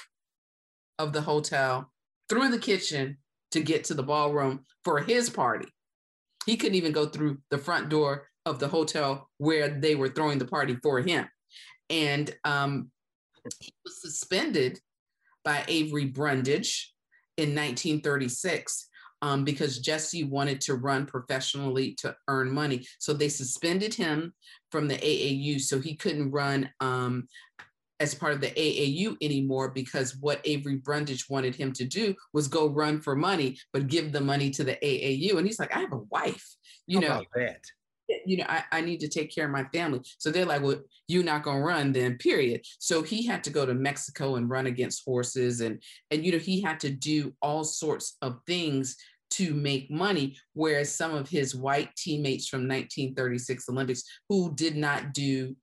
of the hotel through the kitchen to get to the ballroom for his party. He couldn't even go through the front door of the hotel where they were throwing the party for him. And um, he was suspended by Avery Brundage in 1936 um, because Jesse wanted to run professionally to earn money. So they suspended him from the AAU so he couldn't run um, as part of the AAU anymore because what Avery Brundage wanted him to do was go run for money, but give the money to the AAU. And he's like, I have a wife, you How know. that? You know, I, I need to take care of my family. So they're like, well, you're not gonna run then, period. So he had to go to Mexico and run against horses and and you know, he had to do all sorts of things to make money, whereas some of his white teammates from 1936 Olympics who did not do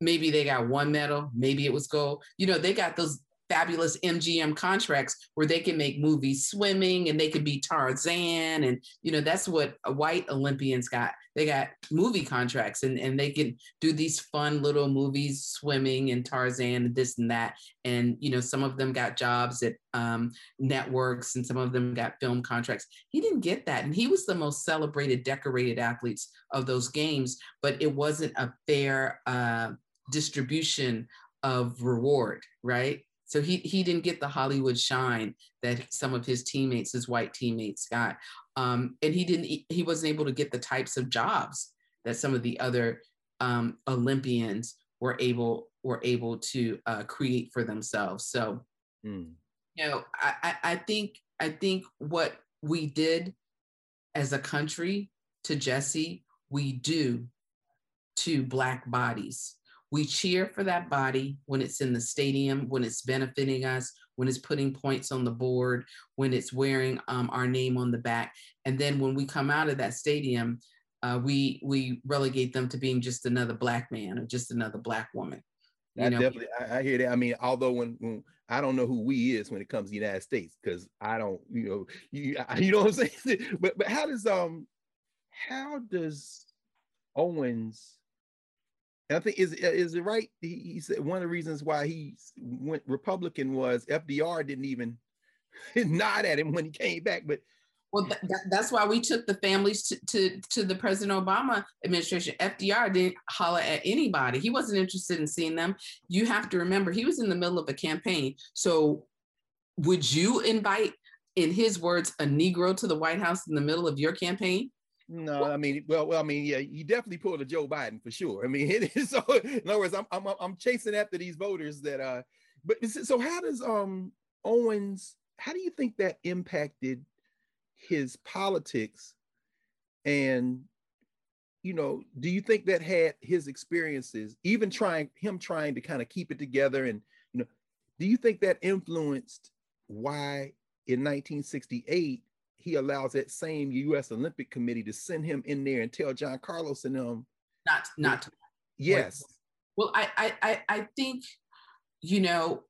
maybe they got one medal, maybe it was gold. You know, they got those fabulous MGM contracts where they can make movies swimming and they could be Tarzan. And, you know, that's what white Olympians got. They got movie contracts and, and they can do these fun little movies, swimming and Tarzan and this and that. And, you know, some of them got jobs at um, networks and some of them got film contracts. He didn't get that. And he was the most celebrated, decorated athletes of those games, but it wasn't a fair uh, distribution of reward, right? So he he didn't get the Hollywood shine that some of his teammates, his white teammates, got, um, and he didn't. He wasn't able to get the types of jobs that some of the other um, Olympians were able were able to uh, create for themselves. So, mm. you know, I, I think I think what we did as a country to Jesse, we do to Black bodies we cheer for that body when it's in the stadium, when it's benefiting us, when it's putting points on the board, when it's wearing um, our name on the back. And then when we come out of that stadium, uh, we we relegate them to being just another black man or just another black woman. You I know? definitely I, I, hear that. I mean, although when, when I don't know who we is when it comes to the United States, because I don't, you know, you you know what I'm saying. but but how does um how does Owens and I think is is it right? He, he, said one of the reasons why he went Republican was FDR didn't even nod at him when he came back. But well, th- that's why we took the families to, to to the President Obama administration. FDR didn't holler at anybody. He wasn't interested in seeing them. You have to remember he was in the middle of a campaign. So would you invite, in his words, a Negro to the White House in the middle of your campaign? No, I mean, well, well, I mean, yeah, you definitely pulled a Joe Biden for sure. I mean, it is so. In other words, I'm I'm I'm chasing after these voters that uh, but so how does um Owens? How do you think that impacted his politics? And you know, do you think that had his experiences, even trying him trying to kind of keep it together, and you know, do you think that influenced why in 1968, he allows that same U.S. Olympic Committee to send him in there and tell John Carlos and them not not to yes. Well, I I I think you know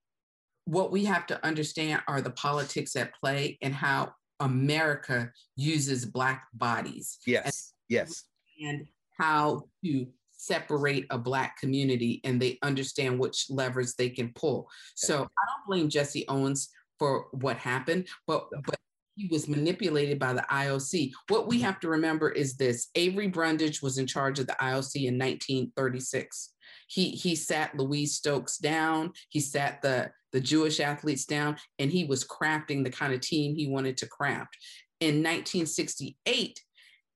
what we have to understand are the politics at play and how America uses black bodies. Yes. And, yes. And how to separate a black community and they understand which levers they can pull. So I don't blame Jesse Owens for what happened, but but he was manipulated by the IOC. What we have to remember is this Avery Brundage was in charge of the IOC in 1936. He, he sat Louise Stokes down, he sat the, the Jewish athletes down, and he was crafting the kind of team he wanted to craft. In 1968,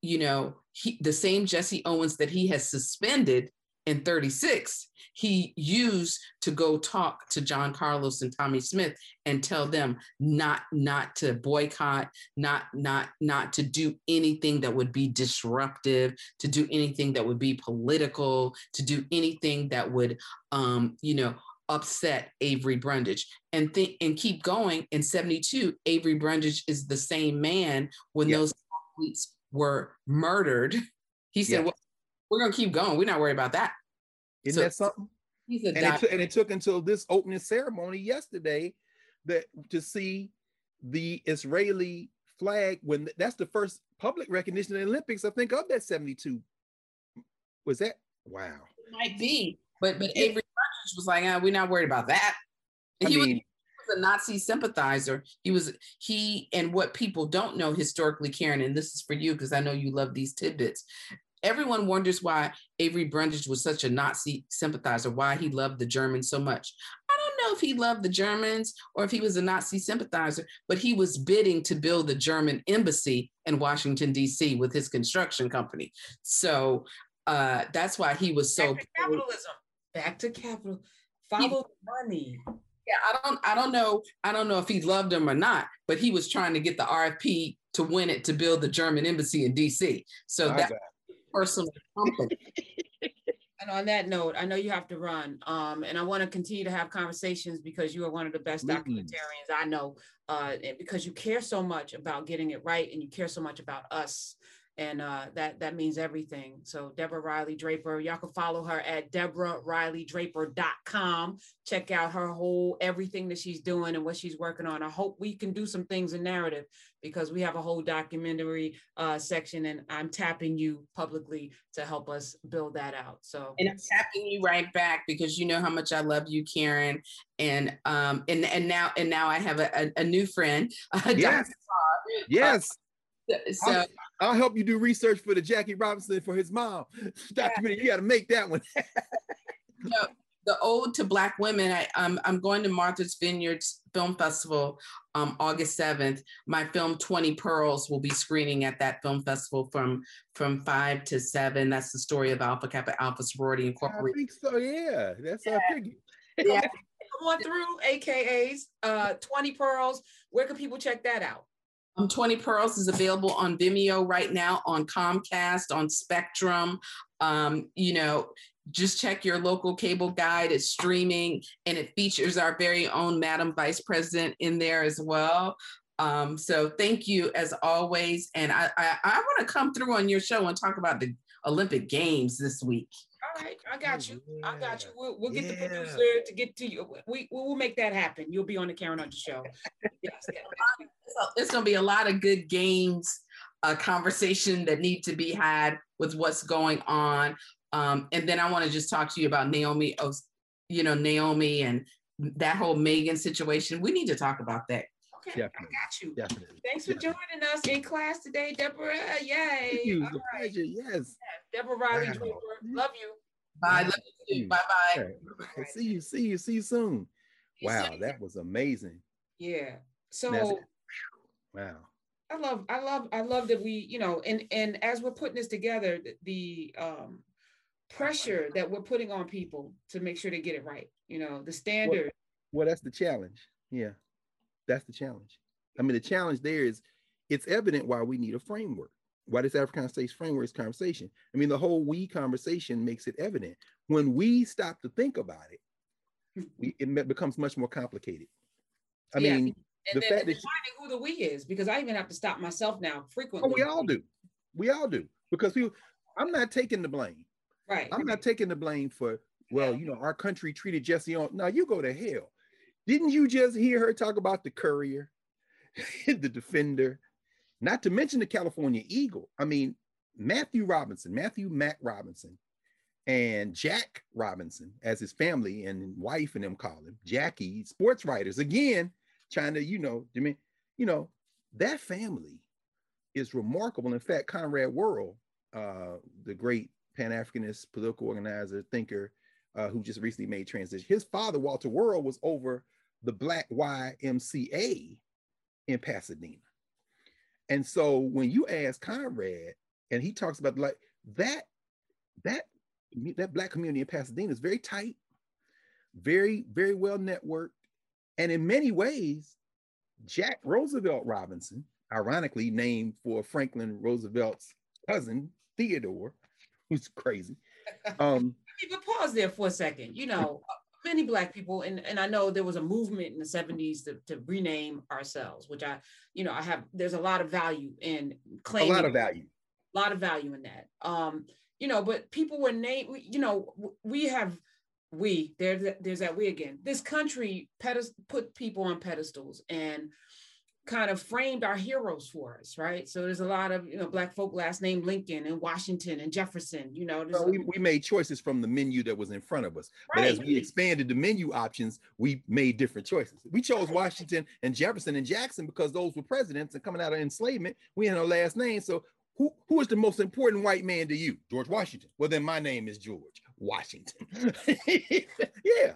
you know, he, the same Jesse Owens that he has suspended in 36 he used to go talk to John Carlos and Tommy Smith and tell them not not to boycott, not not not to do anything that would be disruptive, to do anything that would be political, to do anything that would um, you know upset Avery Brundage and think and keep going. In 72, Avery Brundage is the same man when those athletes were murdered. He said, well, we're gonna keep going. We're not worried about that. Isn't so, that something? He's a and it, t- and it took until this opening ceremony yesterday that to see the Israeli flag when that's the first public recognition in the Olympics. I think of that 72. Was that wow? It might be, but but Avery was like, ah, we're not worried about that. And he, mean, was, he was a Nazi sympathizer. He was he and what people don't know historically, Karen, and this is for you because I know you love these tidbits. Everyone wonders why Avery Brundage was such a Nazi sympathizer, why he loved the Germans so much. I don't know if he loved the Germans or if he was a Nazi sympathizer, but he was bidding to build the German embassy in Washington, D.C. with his construction company. So uh, that's why he was so. Back to capitalism. Back to capital. Follow he, money. Yeah, I don't, I don't know, I don't know if he loved him or not, but he was trying to get the RFP to win it to build the German embassy in D.C. So that personal company. And on that note, I know you have to run, um, and I want to continue to have conversations because you are one of the best documentarians I know, uh, because you care so much about getting it right, and you care so much about us and uh, that that means everything. So Deborah Riley Draper, y'all can follow her at deborahrileydraper.com. Check out her whole everything that she's doing and what she's working on. I hope we can do some things in narrative because we have a whole documentary uh, section, and I'm tapping you publicly to help us build that out. So and I'm tapping you right back because you know how much I love you, Karen, and um and and now and now I have a, a, a new friend, uh, yes. Yes. So I'll, I'll, help you do research for the Jackie Robinson for his mom documentary. You got to make that one. the Ode to Black Women. I, am I'm going to Martha's Vineyards Film Festival um, August 7th. My film 20 Pearls will be screening at that film festival from from five to seven. That's the story of Alpha Kappa Alpha Sorority Incorporated. I think so. Yeah, that's yeah. our figure. yeah. Come on through, AKAs. Uh, 20 Pearls. Where can people check that out? Um, 20 Pearls is available on Vimeo right now, on Comcast, on Spectrum. Um, you know, just check your local cable guide. It's streaming and it features our very own Madam Vice President in there as well. Um, so thank you as always. And I, I, I want to come through on your show and talk about the Olympic Games this week. All right, I got you. Yeah. I got you. We'll, we'll get yeah. the producer to get to you. We we'll make that happen. You'll be on the Karen Hunter show. yes. It's gonna be a lot of good games, a conversation that need to be had with what's going on. Um, and then I want to just talk to you about Naomi, you know, Naomi and that whole Megan situation. We need to talk about that. Okay, Definitely. I got you. Definitely. Thanks for Definitely. joining us in class today, Deborah. Yay. Thank you. All right. pleasure. Yes. Deborah Riley wow. Draper. Love you. Bye. Bye bye. Right. See you. See you. See you soon. Wow, that was amazing. Yeah. So wow. I love, I love, I love that we, you know, and and as we're putting this together, the, the um pressure that we're putting on people to make sure they get it right. You know, the standard. Well, well that's the challenge. Yeah. That's the challenge. I mean, the challenge there is it's evident why we need a framework. Why does African States framework conversation. I mean, the whole we conversation makes it evident. When we stop to think about it, we, it becomes much more complicated. I yeah. mean, and the fact that she, who the we is because I even have to stop myself now frequently. Oh, we all do. We all do because people. I'm not taking the blame. Right. I'm not taking the blame for well, yeah. you know, our country treated Jesse Owens. Now you go to hell. Didn't you just hear her talk about the courier, the defender, not to mention the California Eagle? I mean, Matthew Robinson, Matthew Mac Robinson, and Jack Robinson, as his family and wife and them call him, Jackie, sports writers, again, trying to, you know, I mean, you know, that family is remarkable. In fact, Conrad Worrill, uh, the great Pan-Africanist political organizer, thinker, uh, who just recently made transition, his father, Walter Worrill, was over the Black YMCA in Pasadena. And so when you ask Conrad, and he talks about like that, that that black community in Pasadena is very tight, very, very well networked. And in many ways, Jack Roosevelt Robinson, ironically named for Franklin Roosevelt's cousin, Theodore, who's crazy. Um, but pause there for a second. You know, many black people, and, and I know there was a movement in the 70s to, to rename ourselves, which I, you know, I have, there's a lot of value in claiming. A lot of value. A lot of value in that. Um, you know, but people were named, you know, we have, we, there, there's that we again. This country pedest- put people on pedestals and kind of framed our heroes for us, right? So there's a lot of you know black folk last name Lincoln and Washington and Jefferson. You know, we, we made choices from the menu that was in front of us, right. but as we expanded the menu options, we made different choices. We chose Washington and Jefferson and Jackson because those were presidents and coming out of enslavement. We had our last name, so. Who, who is the most important white man to you? George Washington. Well, then my name is George Washington. yeah.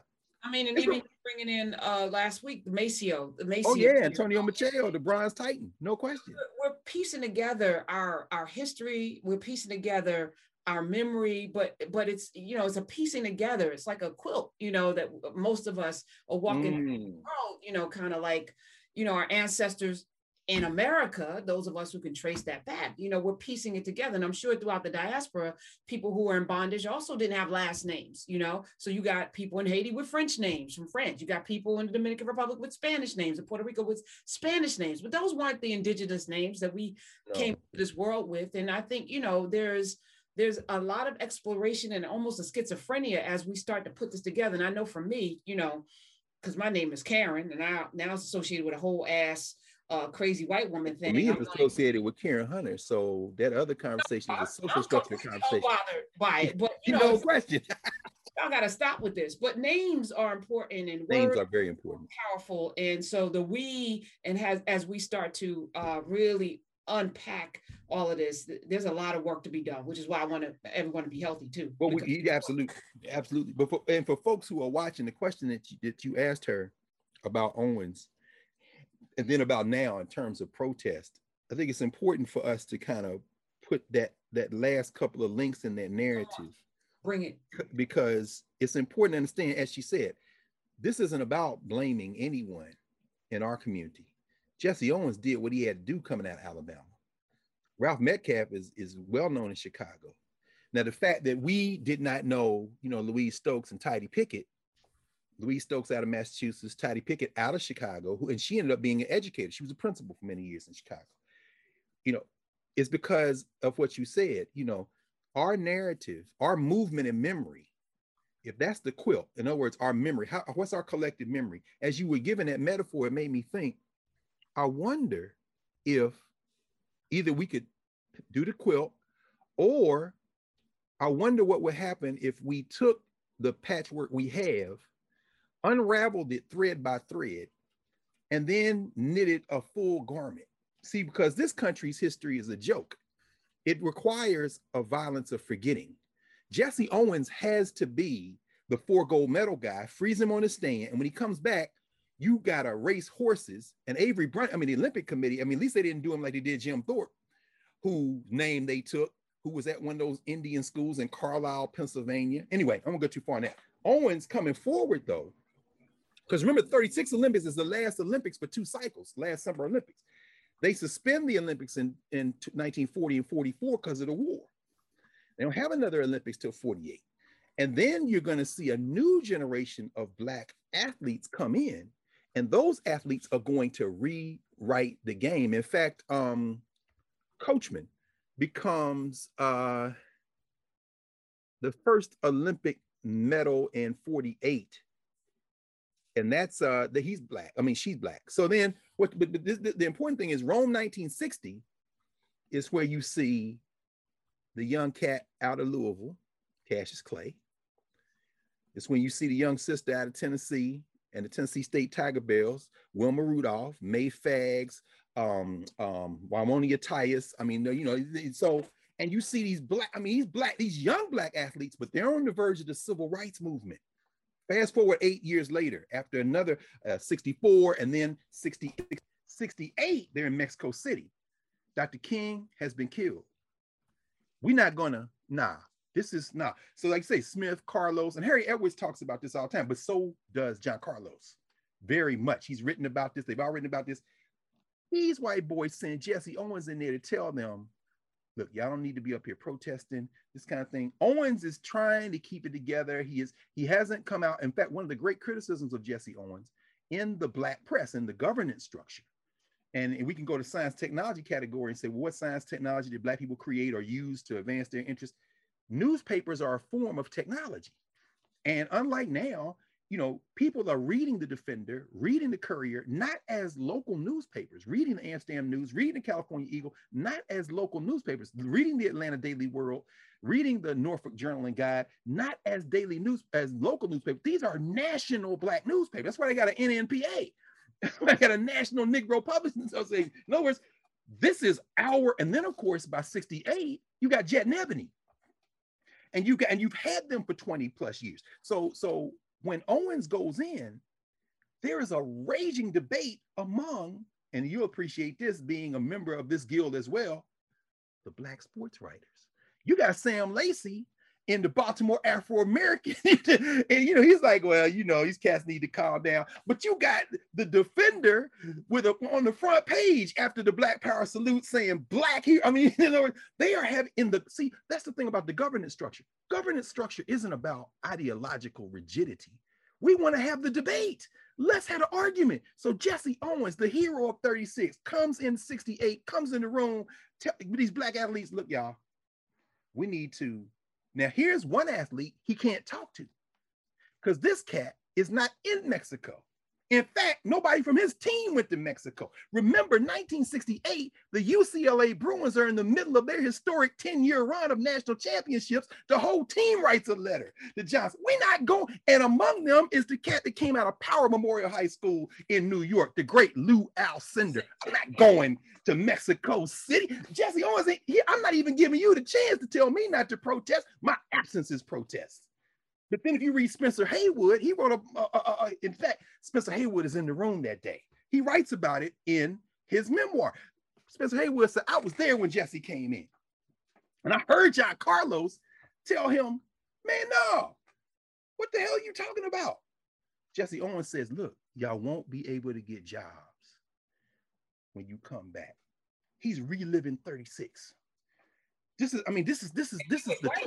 I mean, and even bringing in uh last week the Maceo, the Maceo. Oh yeah, Antonio Maceo, the Bronze Titan, no question. We're, we're piecing together our our history. We're piecing together our memory, but but it's you know it's a piecing together. It's like a quilt, you know, that most of us are walking mm. world, you know, kind of like you know our ancestors in America, those of us who can trace that back, you know, we're piecing it together. And I'm sure throughout the diaspora, people who were in bondage also didn't have last names, you know. So you got people in Haiti with French names from France. You got people in the Dominican Republic with Spanish names, in Puerto Rico with Spanish names. But those weren't the indigenous names that we no. came to this world with. And I think, you know, there's there's a lot of exploration and almost a schizophrenia as we start to put this together. And I know for me, you know, because my name is Karen and I now it's associated with a whole ass uh, crazy white woman thing. Me, it's associated like, with Karen Hunter. So that other conversation is a social structure conversation. bothered by it, but you know, no question. y'all got to stop with this. But names are important, and names are very important, powerful. And so the we and has as we start to uh, really unpack all of this, there's a lot of work to be done, which is why I want to everyone to be healthy too. Well, we, absolutely, absolutely. But for, and for folks who are watching, the question that you, that you asked her about Owens and then about now in terms of protest, I think it's important for us to kind of put that that last couple of links in that narrative. Bring it. Because it's important to understand, as she said, this isn't about blaming anyone in our community. Jesse Owens did what he had to do coming out of Alabama. Ralph metcalfe is, is well known in Chicago. Now, the fact that we did not know, you know, Louise Stokes and Tidye Pickett Louise Stokes out of Massachusetts, Tidye Pickett out of Chicago, who, and she ended up being an educator. She was a principal for many years in Chicago. You know, it's because of what you said. You know, our narrative, our movement and memory, if that's the quilt, in other words, our memory, how, what's our collective memory? As you were given that metaphor, it made me think, I wonder if either we could do the quilt or I wonder what would happen if we took the patchwork we have unraveled it thread by thread, and then knitted a full garment. See, because this country's history is a joke, it requires a violence of forgetting. Jesse Owens has to be the four gold medal guy, freeze him on the stand, and when he comes back, you gotta race horses. And Avery Brunt, I mean, the Olympic Committee, I mean, at least they didn't do him like they did Jim Thorpe, whose name they took, who was at one of those Indian schools in Carlisle, Pennsylvania. Anyway, I'm gonna go too far on that. Owens coming forward though, because remember, 36 Olympics is the last Olympics for two cycles, last Summer Olympics. They suspend the Olympics in, in 1940 and 44 because of the war. They don't have another Olympics till 48. And then you're going to see a new generation of Black athletes come in. And those athletes are going to rewrite the game. In fact, um, Coachman becomes uh, the first Olympic medal in 48 and that's uh that he's black i mean she's black. So then what but, but this, the, the important thing is rome 1960 is where you see the young cat out of louisville cassius clay. It's when you see the young sister out of tennessee and the tennessee state tigerbelles wilma rudolph Mae Faggs um um Wyomia Tyus. i mean you know so and you see these black i mean these black these young black athletes but they're on the verge of the civil rights movement Fast forward eight years later, after another uh, 64 and then 60, 68, they're in Mexico City. Dr. King has been killed. We're not gonna, nah, this is nah. So, like I say, Smith, Carlos, and Harry Edwards talks about this all the time, but so does John Carlos very much. He's written about this, they've all written about this. These white boys send Jesse Owens in there to tell them look, y'all don't need to be up here protesting this kind of thing. Owens is trying to keep it together. He is he hasn't come out. In fact, one of the great criticisms of Jesse Owens in the black press in the governance structure. And we can go to science technology category and say, well, what science technology did black people create or use to advance their interests? Newspapers are a form of technology. And unlike now, you know, people are reading the Defender, reading the Courier, not as local newspapers, reading the Amsterdam News, reading the California Eagle, not as local newspapers, reading the Atlanta Daily World, reading the Norfolk Journal and Guide, not as daily news, as local newspapers. These are national black newspapers. That's why they got an NNPA. I got a National Negro Publishing Association. In other words, this is our, and then of course by 68, you got Jet and Ebony. And you got and you've had them for 20 plus years. So so when Owens goes in, there is a raging debate among, and you appreciate this being a member of this guild as well, the black sports writers. You got Sam Lacy in the Baltimore Afro American. and you know, he's like, well, you know, these cats need to calm down. But you got the defender with a, on the front page after the Black Power salute saying black here. I mean, they are having in the see, that's the thing about the governance structure. Governance structure isn't about ideological rigidity. We want to have the debate. Let's have an argument. So Jesse Owens, the hero of 36, comes in 68, comes in the room. Tell these black athletes, look, y'all, we need to now, here's one athlete he can't talk to because this cat is not in Mexico. In fact, nobody from his team went to Mexico. Remember, 1968, the UCLA Bruins are in the middle of their historic 10 year run of national championships. The whole team writes a letter to Johnson. We're not going. And among them is the cat that came out of Power Memorial High School in New York, the great Lou Alcindor. I'm not going to Mexico City. Jesse Owens, I'm not even giving you the chance to tell me not to protest. My absence is protest. But then if you read Spencer Haywood, he wrote a, a, a, a, in fact, Spencer Haywood is in the room that day. He writes about it in his memoir. Spencer Haywood said, I was there when Jesse came in. And I heard John Carlos tell him, man, no, what the hell are you talking about? Jesse Owens says, look, y'all won't be able to get jobs when you come back. He's reliving 36. This is, I mean, this is, this is, this is the. Right,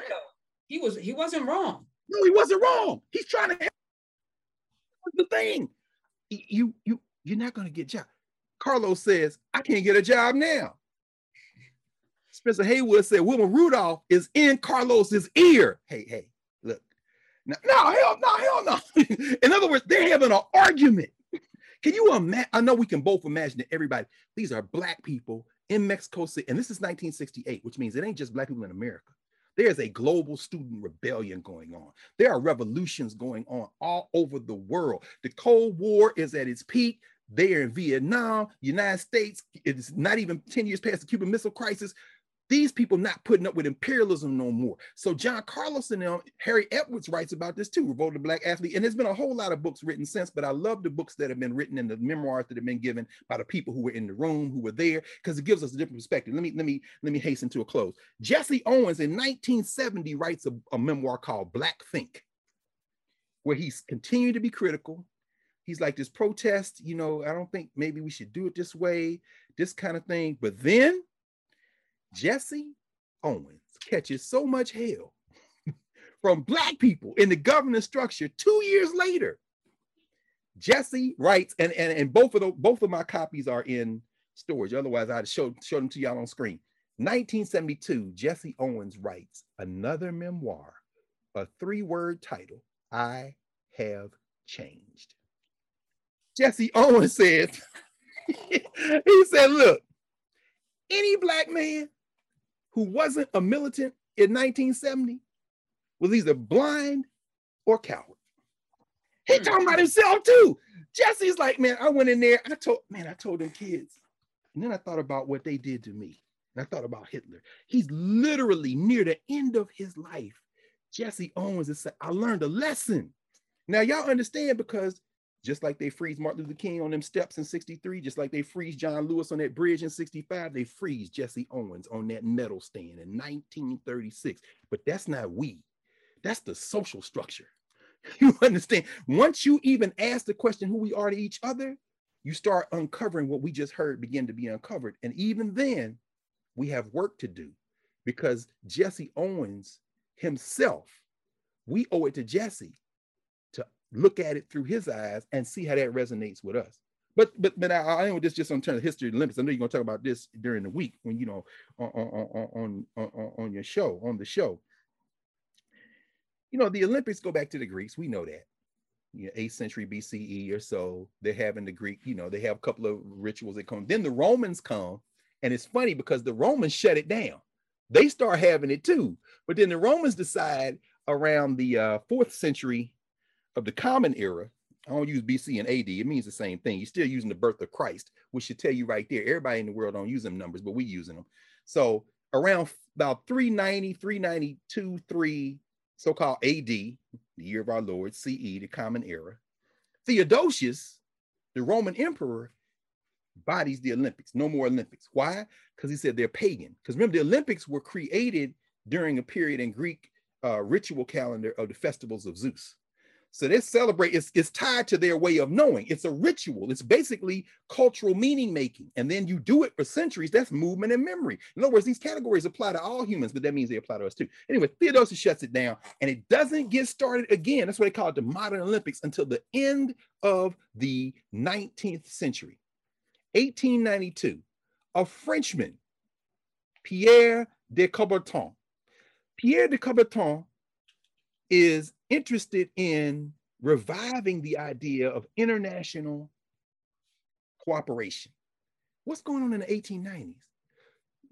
he was, he wasn't wrong. No, he wasn't wrong. He's trying to help. the thing. You you you're not going to get job. Carlos says, I can't get a job now. Spencer Haywood said, Wilma Rudolph is in Carlos's ear. Hey, hey, look. No, no, hell no, hell no. in other words, they're having an argument. Can you imagine? I know we can both imagine that everybody, these are black people in Mexico City, and this is 1968, which means it ain't just black people in America. There's a global student rebellion going on. There are revolutions going on all over the world. The Cold War is at its peak. There in Vietnam, United States, it's not even 10 years past the Cuban Missile Crisis these people not putting up with imperialism no more. So John Carlos and them, Harry Edwards writes about this too, Revolt of the Black Athlete. And there's been a whole lot of books written since, but I love the books that have been written and the memoirs that have been given by the people who were in the room, who were there, because it gives us a different perspective. Let me let me let me hasten to a close. Jesse Owens in 1970 writes a, a memoir called Black Think, where he's continuing to be critical. He's like this protest, you know, I don't think maybe we should do it this way, this kind of thing. But then Jesse Owens catches so much hell from black people in the governance structure two years later Jesse writes, and, and, and both of the both of my copies are in storage. Otherwise, I'd show, show them to y'all on screen. 1972, Jesse Owens writes another memoir, a three-word title, I Have Changed. Jesse Owens says, he said, look, any black man who wasn't a militant in 1970 was either blind or coward. He hmm. talking about himself too. Jesse's like, man, I went in there. I told, man, I told them kids. And then I thought about what they did to me. And I thought about Hitler. He's literally near the end of his life. Jesse Owens is I learned a lesson. Now y'all understand because just like they freeze Martin Luther King on them steps in 63, just like they freeze John Lewis on that bridge in 65, they freeze Jesse Owens on that medal stand in 1936. But that's not we. That's the social structure. You understand? Once you even ask the question who we are to each other, you start uncovering what we just heard begin to be uncovered. And even then, we have work to do because Jesse Owens himself, we owe it to Jesse look at it through his eyes and see how that resonates with us. But but but I, I know this just on terms of history Olympics. I know you're gonna talk about this during the week when you know on on on on, on your show on the show you know, the Olympics go back to the Greeks. We know that. You know, 8th century BCE or so, they're having the Greek, you know, they have a couple of rituals that come. Then the Romans come, and it's funny because the Romans shut it down. They start having it too. But then the Romans decide around the uh, fourth century of the Common Era. I don't use BC and AD. It means the same thing. You're still using the birth of Christ, which should tell you right there. Everybody in the world don't use them numbers, but we using them. So around about 390, 392, 3 so-called AD, the year of our Lord, CE, the common era, Theodosius, the Roman emperor, bodies the Olympics. No more Olympics. Why? Because he said they're pagan. Because remember, the Olympics were created during a period in Greek uh, ritual calendar of the festivals of Zeus. So they celebrate, it's, it's tied to their way of knowing. It's a ritual. It's basically cultural meaning making. And then you do it for centuries. That's movement and memory. In other words, these categories apply to all humans, but that means they apply to us too. Anyway, Theodosius shuts it down and it doesn't get started again. That's what they call it the modern Olympics until the end of the 19th century. 1892, a Frenchman, Pierre de Coubertin. Pierre de Coubertin is interested in reviving the idea of international cooperation. What's going on in the 1890s?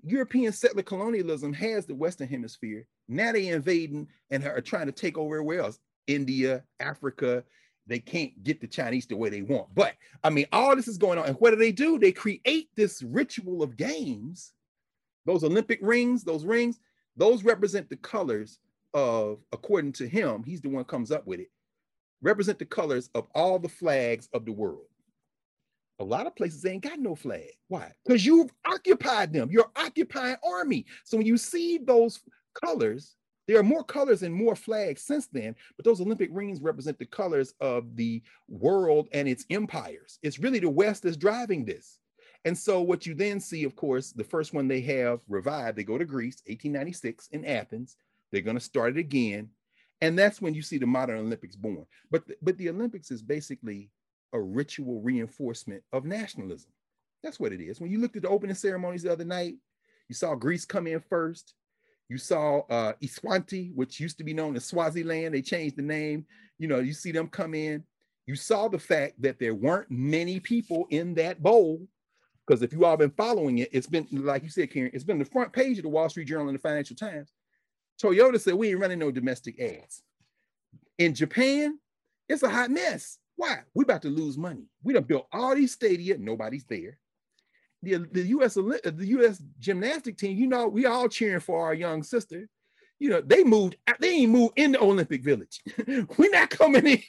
European settler colonialism has the Western Hemisphere. Now they invading and are trying to take over everywhere else. India, Africa, they can't get the Chinese the way they want. But I mean, all this is going on. And what do they do? They create this ritual of games. Those Olympic rings, those rings, those represent the colors of, according to him, he's the one comes up with it, represent the colors of all the flags of the world. A lot of places ain't got no flag. Why? Because you've occupied them. You're occupying army. So when you see those colors, there are more colors and more flags since then, but those Olympic rings represent the colors of the world and its empires. It's really the West that's driving this. And so what you then see, of course, the first one they have revived, they go to Greece, 1896 in Athens. They're going to start it again. And that's when you see the modern Olympics born. But the, but the Olympics is basically a ritual reinforcement of nationalism. That's what it is. When you looked at the opening ceremonies the other night, you saw Greece come in first. You saw uh, Eswatini, which used to be known as Swaziland. They changed the name. You know, you see them come in. You saw the fact that there weren't many people in that bowl. Because if you all been following it, it's been, like you said, Karen, it's been the front page of the Wall Street Journal and the Financial Times. Toyota said, we ain't running no domestic ads. In Japan, it's a hot mess. Why? We about to lose money. We done built all these stadia, nobody's there. The, the US the US gymnastic team, you know, we all cheering for our young sister. You know, they moved, they ain't moved in the Olympic Village. We're not coming in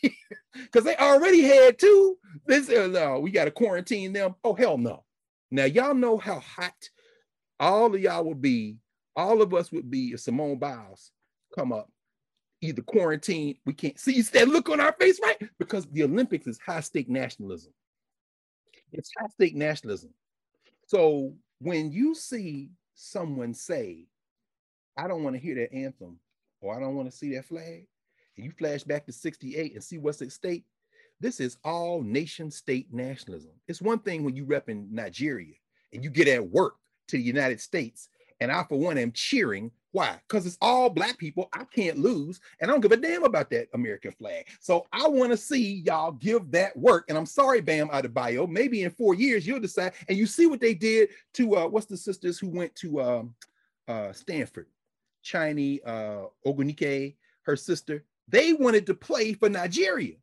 because they already had two. This uh, no, we got to quarantine them. Oh, hell no. Now, y'all know how hot all of y'all will be all of us would be if Simone Biles come up, either quarantine, we can't see that look on our face, right? Because the Olympics is high stake nationalism. It's high stake nationalism. So when you see someone say, I don't want to hear that anthem or I don't want to see that flag, and you flash back to 68 and see what's at stake, This is all nation state nationalism. It's one thing when you rep in Nigeria and you get at work to the United States, and I, for one, am cheering. Why? Because it's all black people. I can't lose, and I don't give a damn about that American flag. So I want to see y'all give that work. And I'm sorry, Bam Adebayo. Maybe in four years you'll decide. And you see what they did to uh, what's the sisters who went to um, uh, Stanford, Chiney uh, Ogwumike, her sister. They wanted to play for Nigeria.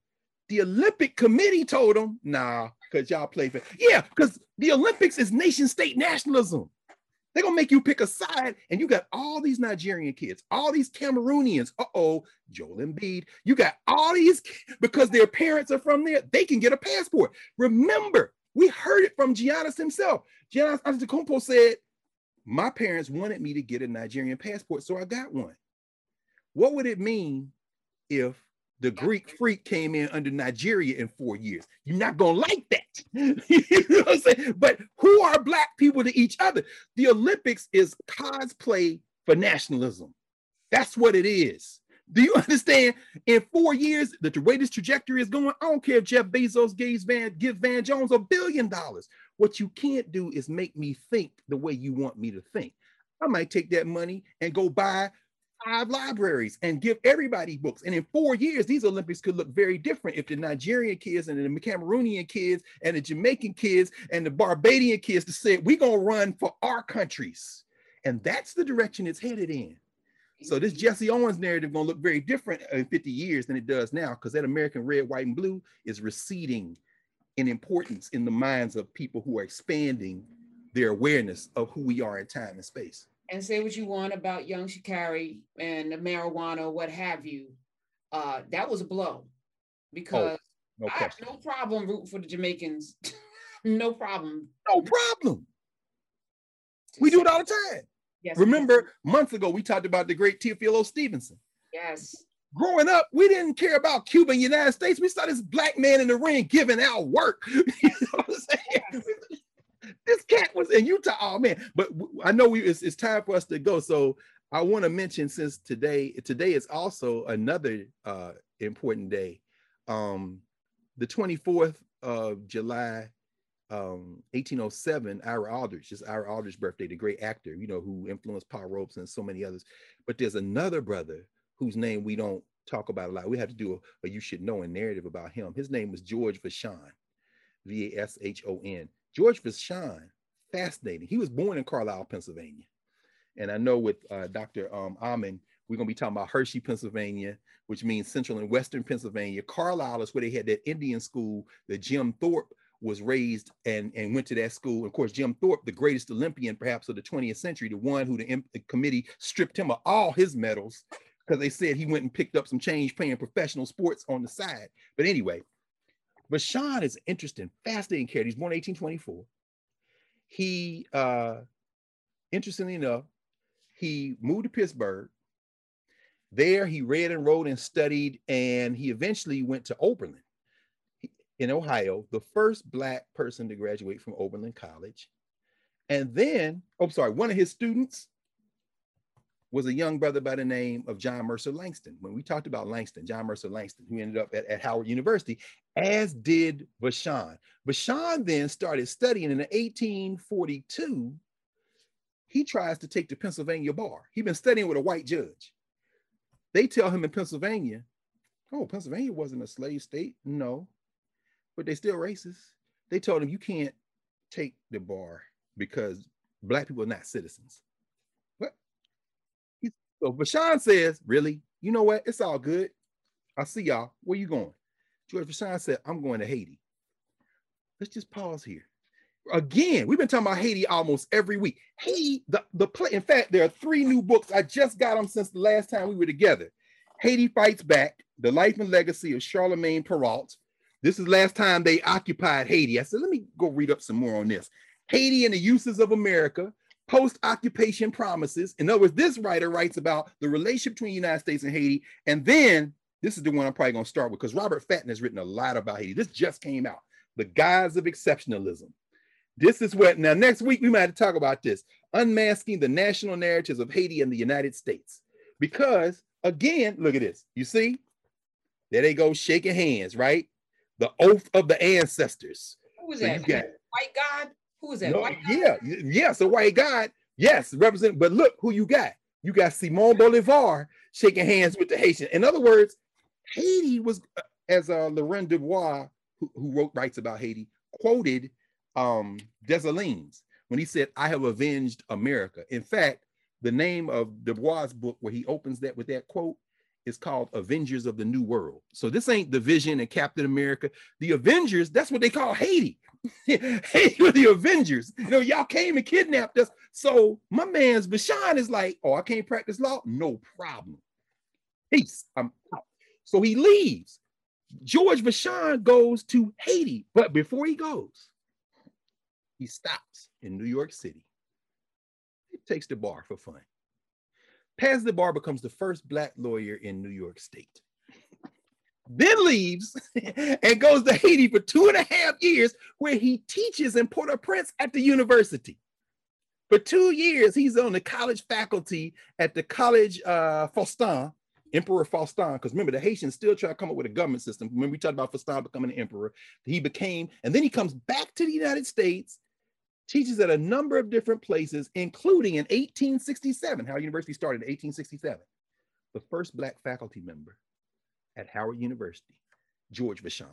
The Olympic Committee told them, nah, because y'all play for, yeah, because the Olympics is nation state nationalism. They're gonna make you pick a side, and you got all these Nigerian kids, all these Cameroonians. Uh-oh, Joel Embiid. You got all these because their parents are from there, they can get a passport. Remember, we heard it from Giannis himself. Giannis Antetokounmpo said, My parents wanted me to get a Nigerian passport, so I got one. What would it mean if the Greek freak came in under Nigeria in four years. You're not gonna like. You know what I'm saying? But who are black people to each other? The Olympics is cosplay for nationalism. That's what it is. Do you understand? In four years, that the way this trajectory is going, I don't care if Jeff Bezos gives Van, gives Van Jones a billion dollars. What you can't do is make me think the way you want me to think. I might take that money and go buy five libraries and give everybody books. And in four years, these Olympics could look very different if the Nigerian kids and the Cameroonian kids and the Jamaican kids and the Barbadian kids to say, we're going to run for our countries. And that's the direction it's headed in. So this mm-hmm. Jesse Owens narrative going to look very different in 50 years than it does now because that American red, white, and blue is receding in importance in the minds of people who are expanding their awareness of who we are in time and space and say what you want about young Sha'Carri and the marijuana, what have you. Uh, that was a blow because oh, no I have no problem rooting for the Jamaicans. no problem. No problem. We do it all the time. Yes, Remember, months ago, we talked about the great Teofilo Stevenson. Yes. Growing up, we didn't care about Cuba and United States. We saw this black man in the ring giving out work. you know what I'm saying? Yes this cat was in Utah. Oh man, but I know we it's, it's time for us to go. So I want to mention since today, today is also another uh important day. Um the 24th of July, um, 1807, Ira Aldridge, is Ira Aldridge's birthday, the great actor, you know, who influenced Paul Robeson and so many others. But there's another brother whose name we don't talk about a lot. We have to do a, a you should know a narrative about him. His name was George Vashon, V-A-S-H-O-N. George Vashon, fascinating. He was born in Carlisle, Pennsylvania. And I know with uh, Dr. Um, Amen, we're going to be talking about Hershey, Pennsylvania, which means central and western Pennsylvania. Carlisle is where they had that Indian school that Jim Thorpe was raised and, and went to that school. Of course, Jim Thorpe, the greatest Olympian perhaps of the 20th century, the one who the, the committee stripped him of all his medals because they said he went and picked up some change playing professional sports on the side. But anyway, Vashon is interesting, fascinating character. He's born 1824. He, uh, interestingly enough, he moved to Pittsburgh. There, he read and wrote and studied, and he eventually went to Oberlin in Ohio, the first Black person to graduate from Oberlin College. And then, oh, sorry, one of his students was a young brother by the name of John Mercer Langston. When we talked about Langston, John Mercer Langston, who ended up at, at Howard University, as did Vashon. Vashon then started studying in 1842. He tries to take the Pennsylvania bar. He'd been studying with a white judge. They tell him in Pennsylvania, oh, Pennsylvania wasn't a slave state. No, but they still racist. They told him you can't take the bar because black people are not citizens. What? So Vashon says, really? You know what? It's all good. I'll see y'all. Where you going? George Vashon said, I'm going to Haiti. Let's just pause here. Again, we've been talking about Haiti almost every week. Haiti, the, the play, in fact, there are three new books. I just got them since the last time we were together. Haiti Fights Back, The Life and Legacy of Charlemagne Péralte. This is last time they occupied Haiti. I said, let me go read up some more on this. Haiti and the Uses of America, post-occupation promises. In other words, this writer writes about the relationship between the United States and Haiti. And then this is the one I'm probably going to start with because Robert Fatton has written a lot about Haiti. This just came out. The Guise of Exceptionalism. This is what, now next week we might have to talk about this, unmasking the national narratives of Haiti and the United States. Because again, look at this. You see, there they go shaking hands, right? the oath of the ancestors. Who is so that? Got, white God? Who is that? No, yeah, yeah, so white God. Yes, represent. But look who you got. You got Simon Bolivar shaking hands with the Haitian. In other words, Haiti was, uh, as uh, Laurent Dubois, who, who wrote writes about Haiti, quoted um, Dessalines when he said, "I have avenged America." In fact, the name of Dubois' book, where he opens that with that quote, is called Avengers of the New World. So this ain't the Vision and Captain America. The Avengers, that's what they call Haiti. Haiti were the Avengers. You know, y'all came and kidnapped us. So my man's Vashon is like, oh, I can't practice law? No problem. Peace. I'm out. So he leaves. George Vashon goes to Haiti, but before he goes, he stops in New York City. He takes the bar for fun. Paz the Bar becomes the first Black lawyer in New York State. then leaves and goes to Haiti for two and a half years, where he teaches in Port au Prince at the university. For two years, he's on the college faculty at the College uh, Faustin, Emperor Faustin, because remember, the Haitians still try to come up with a government system. When we talked about Faustin becoming an emperor, he became, and then he comes back to the United States teaches at a number of different places, including in 1867. Howard University started in 1867. The first Black faculty member at Howard University, George Vashon.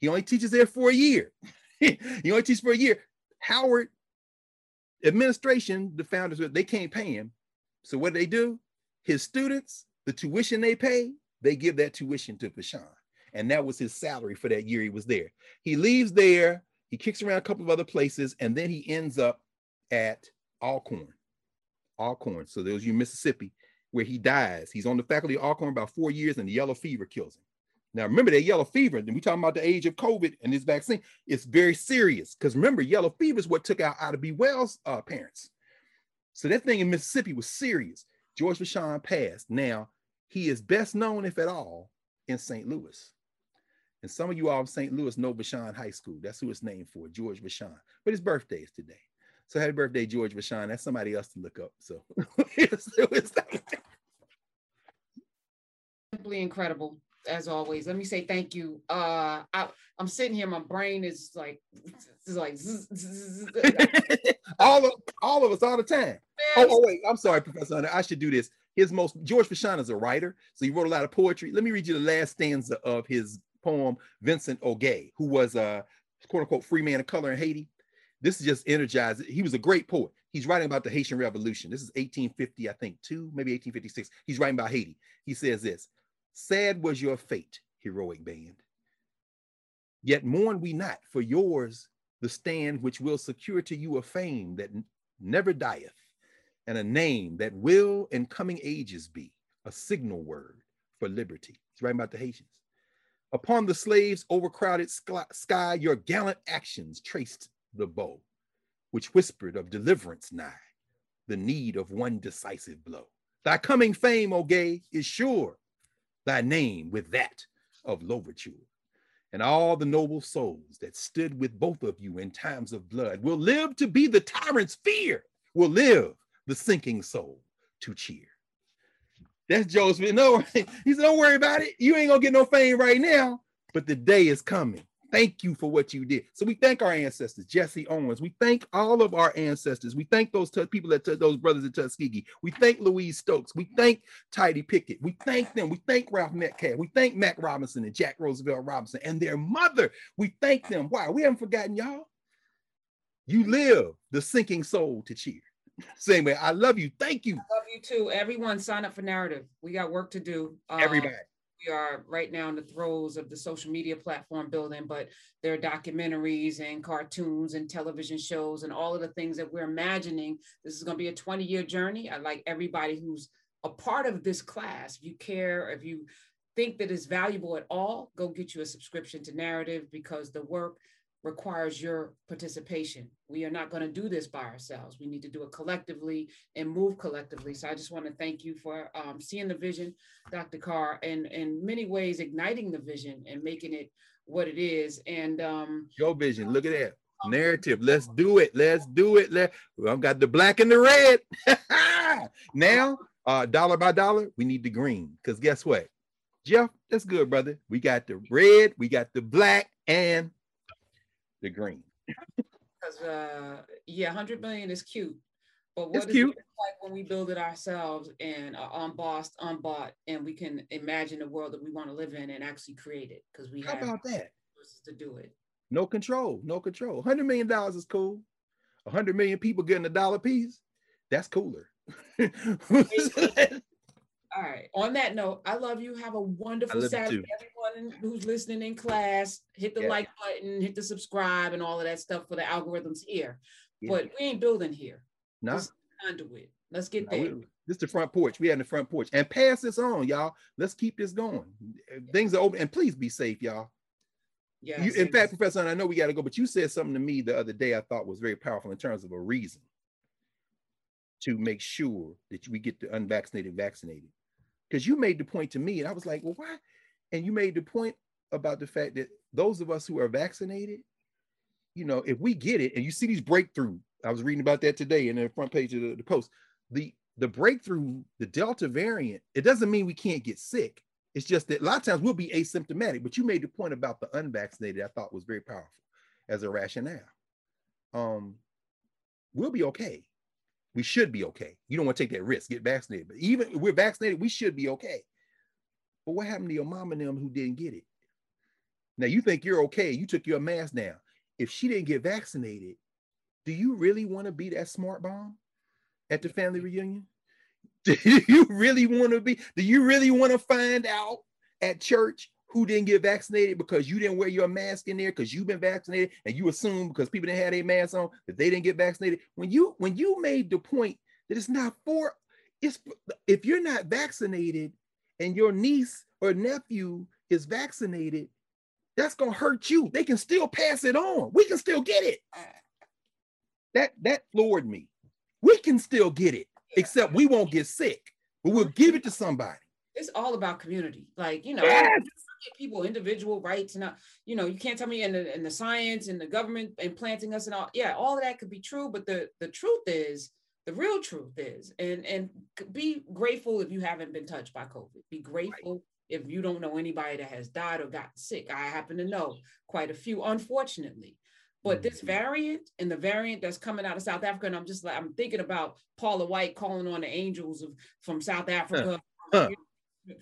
He only teaches there for a year. he only teaches for a year. Howard administration, the founders, they can't pay him. So what do they do? His students, the tuition they pay, they give that tuition to Vashon. And that was his salary for that year he was there. He leaves there he kicks around a couple of other places, and then he ends up at Alcorn. Alcorn. So there's you Mississippi, where he dies. He's on the faculty of Alcorn about four years, and the yellow fever kills him. Now remember that yellow fever, and we talking about the age of COVID and this vaccine. It's very serious because remember, yellow fever is what took out Ida B. Wells' uh, parents. So that thing in Mississippi was serious. George Vashon passed. Now he is best known, if at all, in St. Louis. And some of you all in St. Louis know Vashon High School. That's who it's named for, George Vashon. But his birthday is today. So happy birthday, George Vashon. That's somebody else to look up. So simply incredible as always. Let me say thank you. Uh, I, am sitting here, my brain is like, is like all of all of us all the time. Oh, oh, wait, I'm sorry, Professor Hunter. I should do this. His most George Vashon is a writer, so he wrote a lot of poetry. Let me read you the last stanza of his poem Vincent Ogé, who was a quote unquote free man of color in Haiti. This is just energized. He was a great poet. He's writing about the Haitian Revolution. This is 1850, I think, two, maybe 1856. He's writing about Haiti. He says this Sad was your fate, heroic band. Yet mourn we not for yours the stand which will secure to you a fame that never dieth, and a name that will in coming ages be a signal word for liberty. He's writing about the Haitians. Upon the slaves' overcrowded sky, your gallant actions traced the bow, which whispered of deliverance nigh, the need of one decisive blow. Thy coming fame, Ogé, is sure, thy name with that of Louverture. And all the noble souls that stood with both of you in times of blood will live to be the tyrant's fear, will live the sinking soul to cheer. That's Joe Smith. No, he said, don't worry about it. You ain't gonna get no fame right now, but the day is coming. Thank you for what you did. So we thank our ancestors, Jesse Owens. We thank all of our ancestors. We thank those t- people that t- those brothers in Tuskegee. We thank Louise Stokes. We thank Tidye Pickett. We thank them. We thank Ralph Metcalfe. We thank Mac Robinson and Jack Roosevelt Robinson and their mother. We thank them. Why? We haven't forgotten y'all. You live the sinking soul to cheer. Same way. I love you. Thank you. I love you too. Everyone sign up for narrative. We got work to do. Um, Everybody. We are right now in the throes of the social media platform building, but there are documentaries and cartoons and television shows and all of the things that we're imagining. This is going to be a 20 year journey. I like everybody who's a part of this class. If you care, if you think that it's valuable at all, go get you a subscription to Narrative because the work requires your participation. We are not going to do this by ourselves. We need to do it collectively and move collectively. So I just want to thank you for um, seeing the vision, Dr. Carr, and in many ways igniting the vision and making it what it is. And um, your vision, look at that narrative. Let's do it. Let's do it. Let I've got the black and the red. now, uh, dollar by dollar, we need the green because guess what? Jeff, that's good, brother. We got the red, we got the black, and the green. Because uh, yeah, hundred million is cute, but It's what is cute. it like when we build it ourselves and are unbossed, unbought, and we can imagine the world that we want to live in and actually create it because we How have about that? resources to do it. No control, no control. $100 million is cool. 100 million people getting a dollar piece, that's cooler. All right. On that note, I love you. Have a wonderful love Saturday. Everyone who's listening in class, hit the Yeah. like button, hit the subscribe, and all of that stuff for the algorithms here. Yeah. But we ain't building here. Nah, This is conduit. Let's get nah, there. this is the front porch. We had the front porch. And pass this on, y'all. Let's keep this going. Things are open. And please be safe, y'all. Yes, You, in fact, Professor, and I know we got to go, but you said something to me the other day I thought was very powerful in terms of a reason to make sure that we get the unvaccinated vaccinated. Because you made the point to me, and I was like, well, why? And you made the point about the fact that those of us who are vaccinated, you know, if we get it, and you see these breakthrough, I was reading about that today in the front page of the, the post. The the breakthrough, the Delta variant, it doesn't mean we can't get sick. It's just that a lot of times we'll be asymptomatic, but you made the point about the unvaccinated, I thought was very powerful as a rationale. Um, we'll be okay. We should be okay. You don't want to take that risk, get vaccinated. But even if we're vaccinated, we should be okay. But what happened to your mom and them who didn't get it? Now you think you're okay. You took your mask down. If she didn't get vaccinated, do you really want to be that smart bomb at the family reunion? Do you really want to be? Do you really want to find out at church who didn't get vaccinated because you didn't wear your mask in there because you've been vaccinated and you assume because people didn't have their masks on that they didn't get vaccinated? When you when you made the point that it's not for it's if you're not vaccinated and your niece or nephew is vaccinated, that's gonna hurt you. They can still pass it on. We can still get it. Uh, that that floored me. We can still get it, except we won't get sick, but we'll give it to somebody. it's all about community. Like, you know, Yes. People individual rights and not, you know, you can't tell me in the in the science and the government implanting us and all. Yeah, all of that could be true, but the the truth is, the real truth is, and and be grateful if you haven't been touched by COVID. Be grateful if you don't know anybody that has died or gotten sick. I happen to know quite a few, unfortunately. But this Mhm. variant and the variant that's coming out of South Africa, and I'm just like, I'm thinking about Paula White calling on the angels of from South Africa, Huh.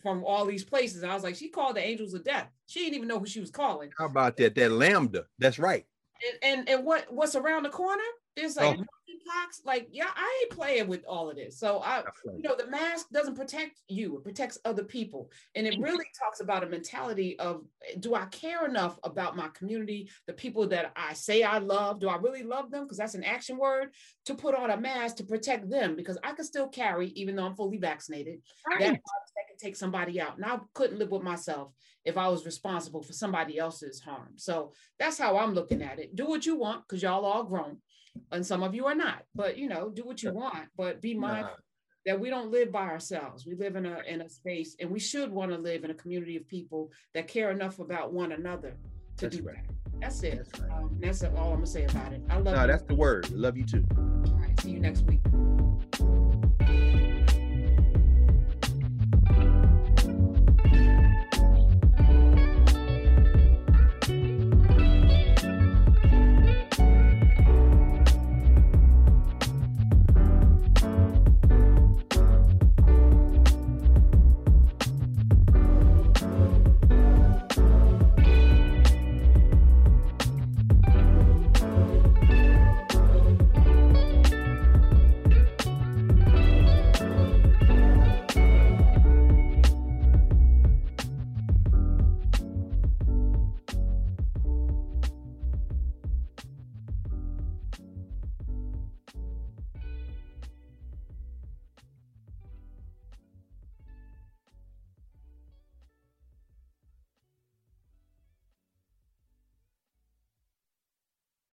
From all these places. I was like, she called the angels of death. She didn't even know who she was calling. How about that? That lambda. That's right. And and, and what what's around the corner? There's like Oh. monkeypox. Like, yeah, I ain't playing with all of this. So I That's you know, the mask doesn't protect you, it protects other people. And it really talks about a mentality of do I care enough about my community, the people that I say I love? Do I really love them? Because that's an action word to put on a mask to protect them because I can still carry, even though I'm fully vaccinated, that Right. virus that can take somebody out. And I couldn't live with myself if I was responsible for somebody else's harm. So that's how I'm looking at it. Do what you want because y'all all grown. And some of you are not, but you know, do what you want, but be mindful Nah. that we don't live by ourselves. We live in a in a space, and we should want to live in a community of people that care enough about one another to That's do right. that. That's it. That's right. Um, that's all I'm gonna say about it. I love No, you. that's the word. Love you too. All right, see you next week.